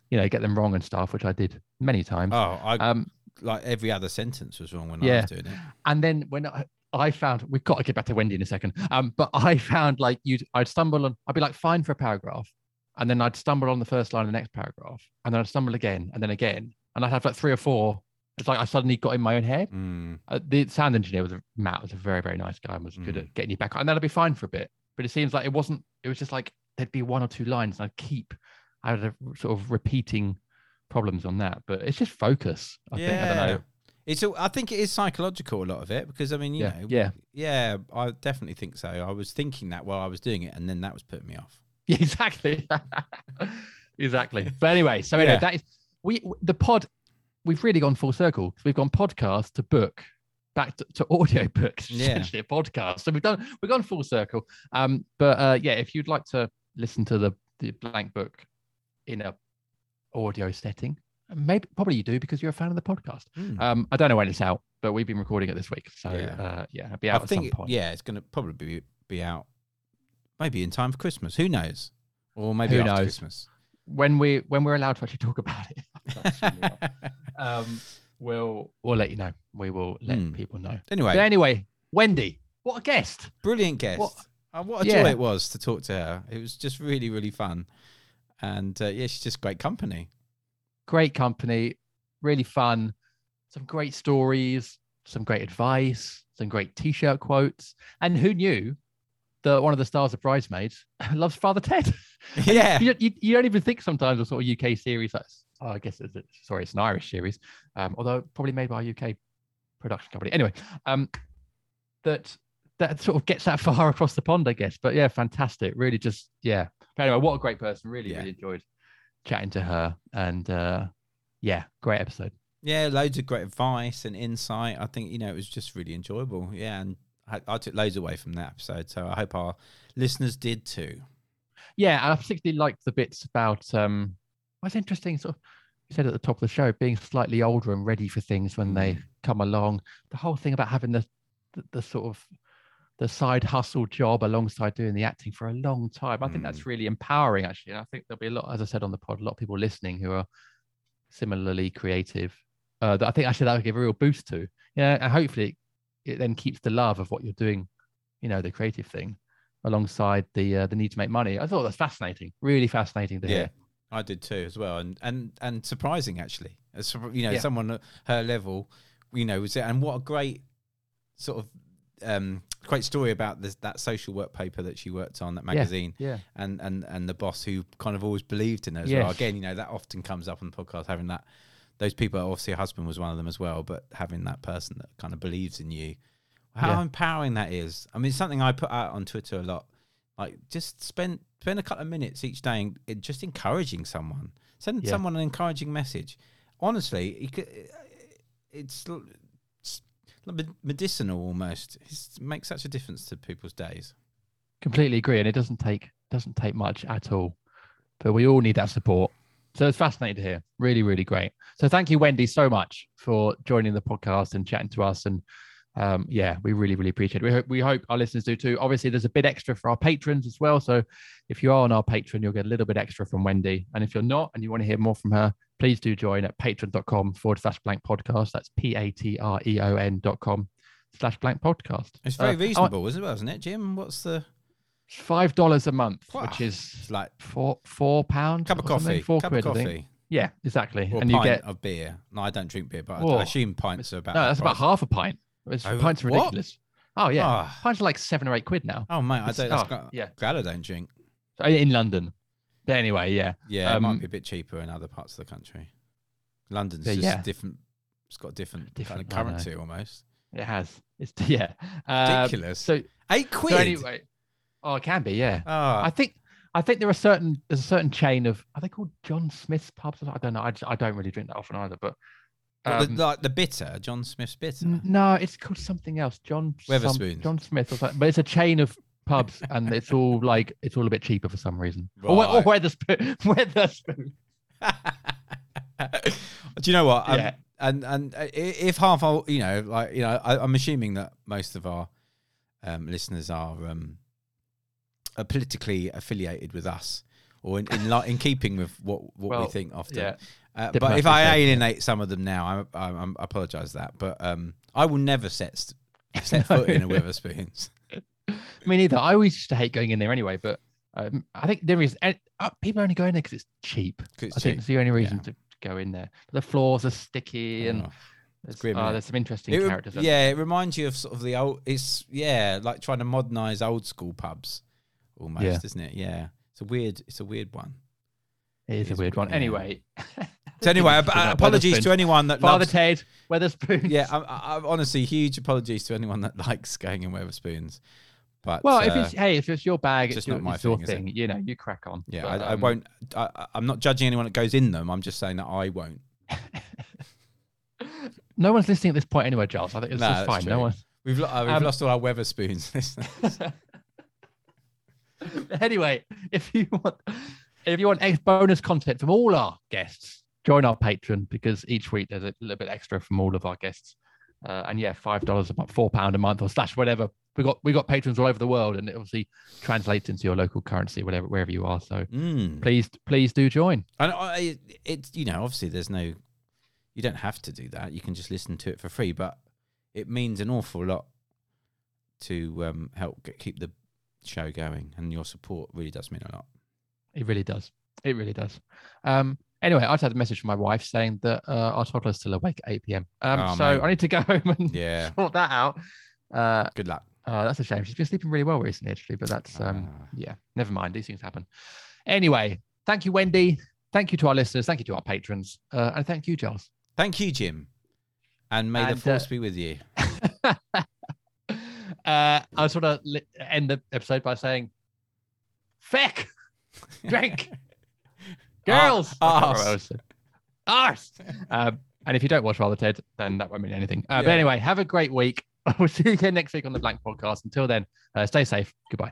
you know, get them wrong and stuff, which I did many times. Oh, I Um, like every other sentence was wrong when I was doing it. and then when I, I found we've got to get back to Wendi in a second. Um, but I found like you, I'd stumble on, I'd be like fine for a paragraph, and then I'd stumble on the first line of the next paragraph, and then I'd stumble again, and then again, and I'd have like three or four. It's like I suddenly got in my own head. Mm. Uh, the sound engineer was a, Matt was a very very nice guy and was good Mm. at getting you back, on, and then I'd be fine for a bit. But it seems like it wasn't. It was just like there'd be one or two lines, and I'd keep. I had a sort of repeating problems on that, but it's just focus. I think I don't know. It's. I think it is psychological a lot of it because I mean, you Yeah, know, yeah. yeah. I definitely think so. I was thinking that while I was doing it, and then that was putting me off. Yeah, exactly. exactly. But anyway, so anyway, Yeah. that is we the pod. We've really gone full circle. We've gone podcast to book, back to, to audio books. Yeah. Essentially, a podcast. So we've done we've gone full circle. Um, but uh, yeah, if you'd like to listen to the the blank book in a audio setting, maybe probably you do because you're a fan of the podcast. Mm. Um, I don't know when it's out, but we've been recording it this week, so Yeah. uh, yeah, it'll be out I at think, it- point. yeah, it's going to probably be, be out maybe in time for Christmas. Who knows? Or maybe Who after knows? Christmas. When we when we're allowed to actually talk about it. That's really well. um, we'll we'll let you know. We will let Hmm. people know. Anyway, But anyway, Wendi, what a guest! brilliant guest. What- What, what a Yeah. joy it was to talk to her. It was just really, really fun. And uh, yeah, she's just great company. Great company, really fun, some great stories, some great advice, some great T-shirt quotes, and who knew that one of the stars of Bridesmaids loves Father Ted? Yeah. you, you, you don't even think sometimes of sort of UK series. That's oh, I guess it's, it's- sorry, it's an Irish series, um, although probably made by a UK production company. Anyway, um, that that sort of gets that far across the pond, I guess. But yeah, fantastic. Really, just yeah. But anyway, what a great person. Really, Yeah. really enjoyed chatting to her, and uh, yeah, great episode. Yeah, loads of great advice and insight. I think you know it was just really enjoyable. Yeah, and I, I took loads away from that episode, so I hope our listeners did too. Yeah, and I particularly liked the bits about um what's interesting, sort of you said at the top of the show, being slightly older and ready for things when they come along. The whole thing about having the the, the sort of the side hustle job alongside doing the acting for a long time. I think that's really empowering actually. And I think there'll be a lot, as I said on the pod, a lot of people listening who are similarly creative. Uh, that I think actually that would give a real boost to. Yeah, and hopefully it then keeps the love of what you're doing, you know, the creative thing alongside the uh, the need to make money. I thought that's fascinating, really fascinating to Yeah. hear. I did too as well, and and and surprising actually. As you know, Yeah. someone at her level, you know, was it? and what a great sort of um great story about this that social work paper that she worked on that magazine. yeah. and and and the boss who kind of always believed in her as well. Again you know that often comes up on the podcast having that those people obviously her husband was one of them as well but having that person that kind of believes in you how Yeah. empowering that is. I mean it's something i put out on twitter a lot. Like just spend spend a couple of minutes each day in, in just encouraging someone. Send Yeah. someone an encouraging message. Honestly you could, it's, l- it's med- medicinal almost. It makes such a difference to people's days. Completely agree and it doesn't take doesn't take much at all. But we all need that support. So it's fascinating to hear. Really really great. So thank you wendi so much for joining the podcast and chatting to us and um, yeah we really really appreciate it we hope, we hope our listeners do too obviously there's a bit extra for our patrons as well so if you are on our Patreon you'll get a little bit extra from wendi and if you're not and you want to hear more from her please do join at patreon.com forward slash blank podcast that's p-a-t-r-e-o-n dot com slash blank podcast It's very Uh, reasonable, as well, isn't it, Jim? What's the five dollars a month, Wow. which is like four four pounds. cup of coffee, four cup quid, of coffee, Yeah, exactly. or and a you pint get of beer? No, I don't drink beer, but I- I assume pints are about. no, that that's about half a pint. It's Oh, pints are what? ridiculous. Oh yeah, Ah. pints are like seven or eight quid now Oh mate, I don't. That's oh, got, yeah. glad I don't drink. In London. But anyway, yeah, Yeah, it Um, might be a bit cheaper in other parts of the country. London's just yeah. different. It's got a different, Different, kind of currency almost. it has. It's yeah, Um, Ridiculous. So, Eight quid. so anyway, oh, it can be. Yeah, Ah, I think I think there are certain there's a certain chain of are they called John Smith's pubs? I don't know. I, just, I don't really drink that often either, but. What, um, the, like the bitter, John Smith's bitter. N- No, it's called something else. John some- John Smith or something. But it's a chain of pubs, and it's all like it's all a bit cheaper for some reason. Or, we- or Wetherspoon. Wetherspoon. Do you know what? Um, Yeah. And and uh, if half, our, you know, like you know, I, I'm assuming that most of our um, listeners are um, are politically affiliated with us, or in in, li- in keeping with what what we think often. yeah. Uh, but if I alienate some of them now, I, I, I apologise that. But um, I will never set st- set No. foot in a Wetherspoons. Me neither. I always used to hate going in there anyway, but um, I think there is and, uh, people only go in there because it's cheap. 'Cause it's I think it's the only reason Yeah. to go in there. The floors are sticky and Oh, there's, grim, uh, there's some interesting It characters. yeah, it reminds you of sort of the old. It's yeah, like trying to modernise old school pubs, almost, Yeah. isn't it? Yeah, it's a weird. It's a weird one. It is It a weird one. yeah. Anyway. So anyway, Wetherspoon, apologies to anyone that likes Father loves. Ted, Wetherspoon. Yeah, I, I, I'm honestly huge apologies to anyone that likes going in Wetherspoons. But Well, uh, if it's hey, if it's your bag, it's it's, just not your, my it's thing, thing. You know, you crack on. yeah, But, I, I um, won't. I, I- I'm not judging anyone that goes in them. I'm just saying that I won't. No one's listening at this point anyway, Giles. I think it's No, just that's fine. No one. We've lo- uh, we've Um, lost all our Wetherspoons listeners. anyway, if you want, if you want ex- bonus content from all our guests, join our Patreon because each week there's a little bit extra from all of our guests. Uh, and yeah, five dollars a month, four pound a month, or slash whatever. We got we got patrons all over the world, and it obviously translates into your local currency, whatever wherever you are. So Mm. please please do join. And I, it's you know obviously there's no, you don't have to do that. You can just listen to it for free, but it means an awful lot to um, help get, keep the show going, and your support really does mean a lot. It really does. It really does. Um, anyway, I just had a message from my wife saying that uh, our toddler's still awake at 8 p.m. Um, Oh, so mate. I need to go home and Yeah, sort that out. Uh, good luck. uh, that's a shame. She's been sleeping really well recently, actually, but that's um, Ah. yeah. Never mind. These things happen. Anyway, thank you, Wendi. Thank you to our listeners. Thank you to our patrons, uh, and thank you, Giles. Thank you, Jim, and may And, the force uh, be with you. uh, I'll sort of li- end the episode by saying, "Feck, drink, girls, I can't remember what I was saying. arse." Um, and if you don't watch Father Ted, then that won't mean anything. Uh, But anyway, have a great week. We'll see you again next week on the Blank Podcast. Until then, uh, stay safe. Goodbye.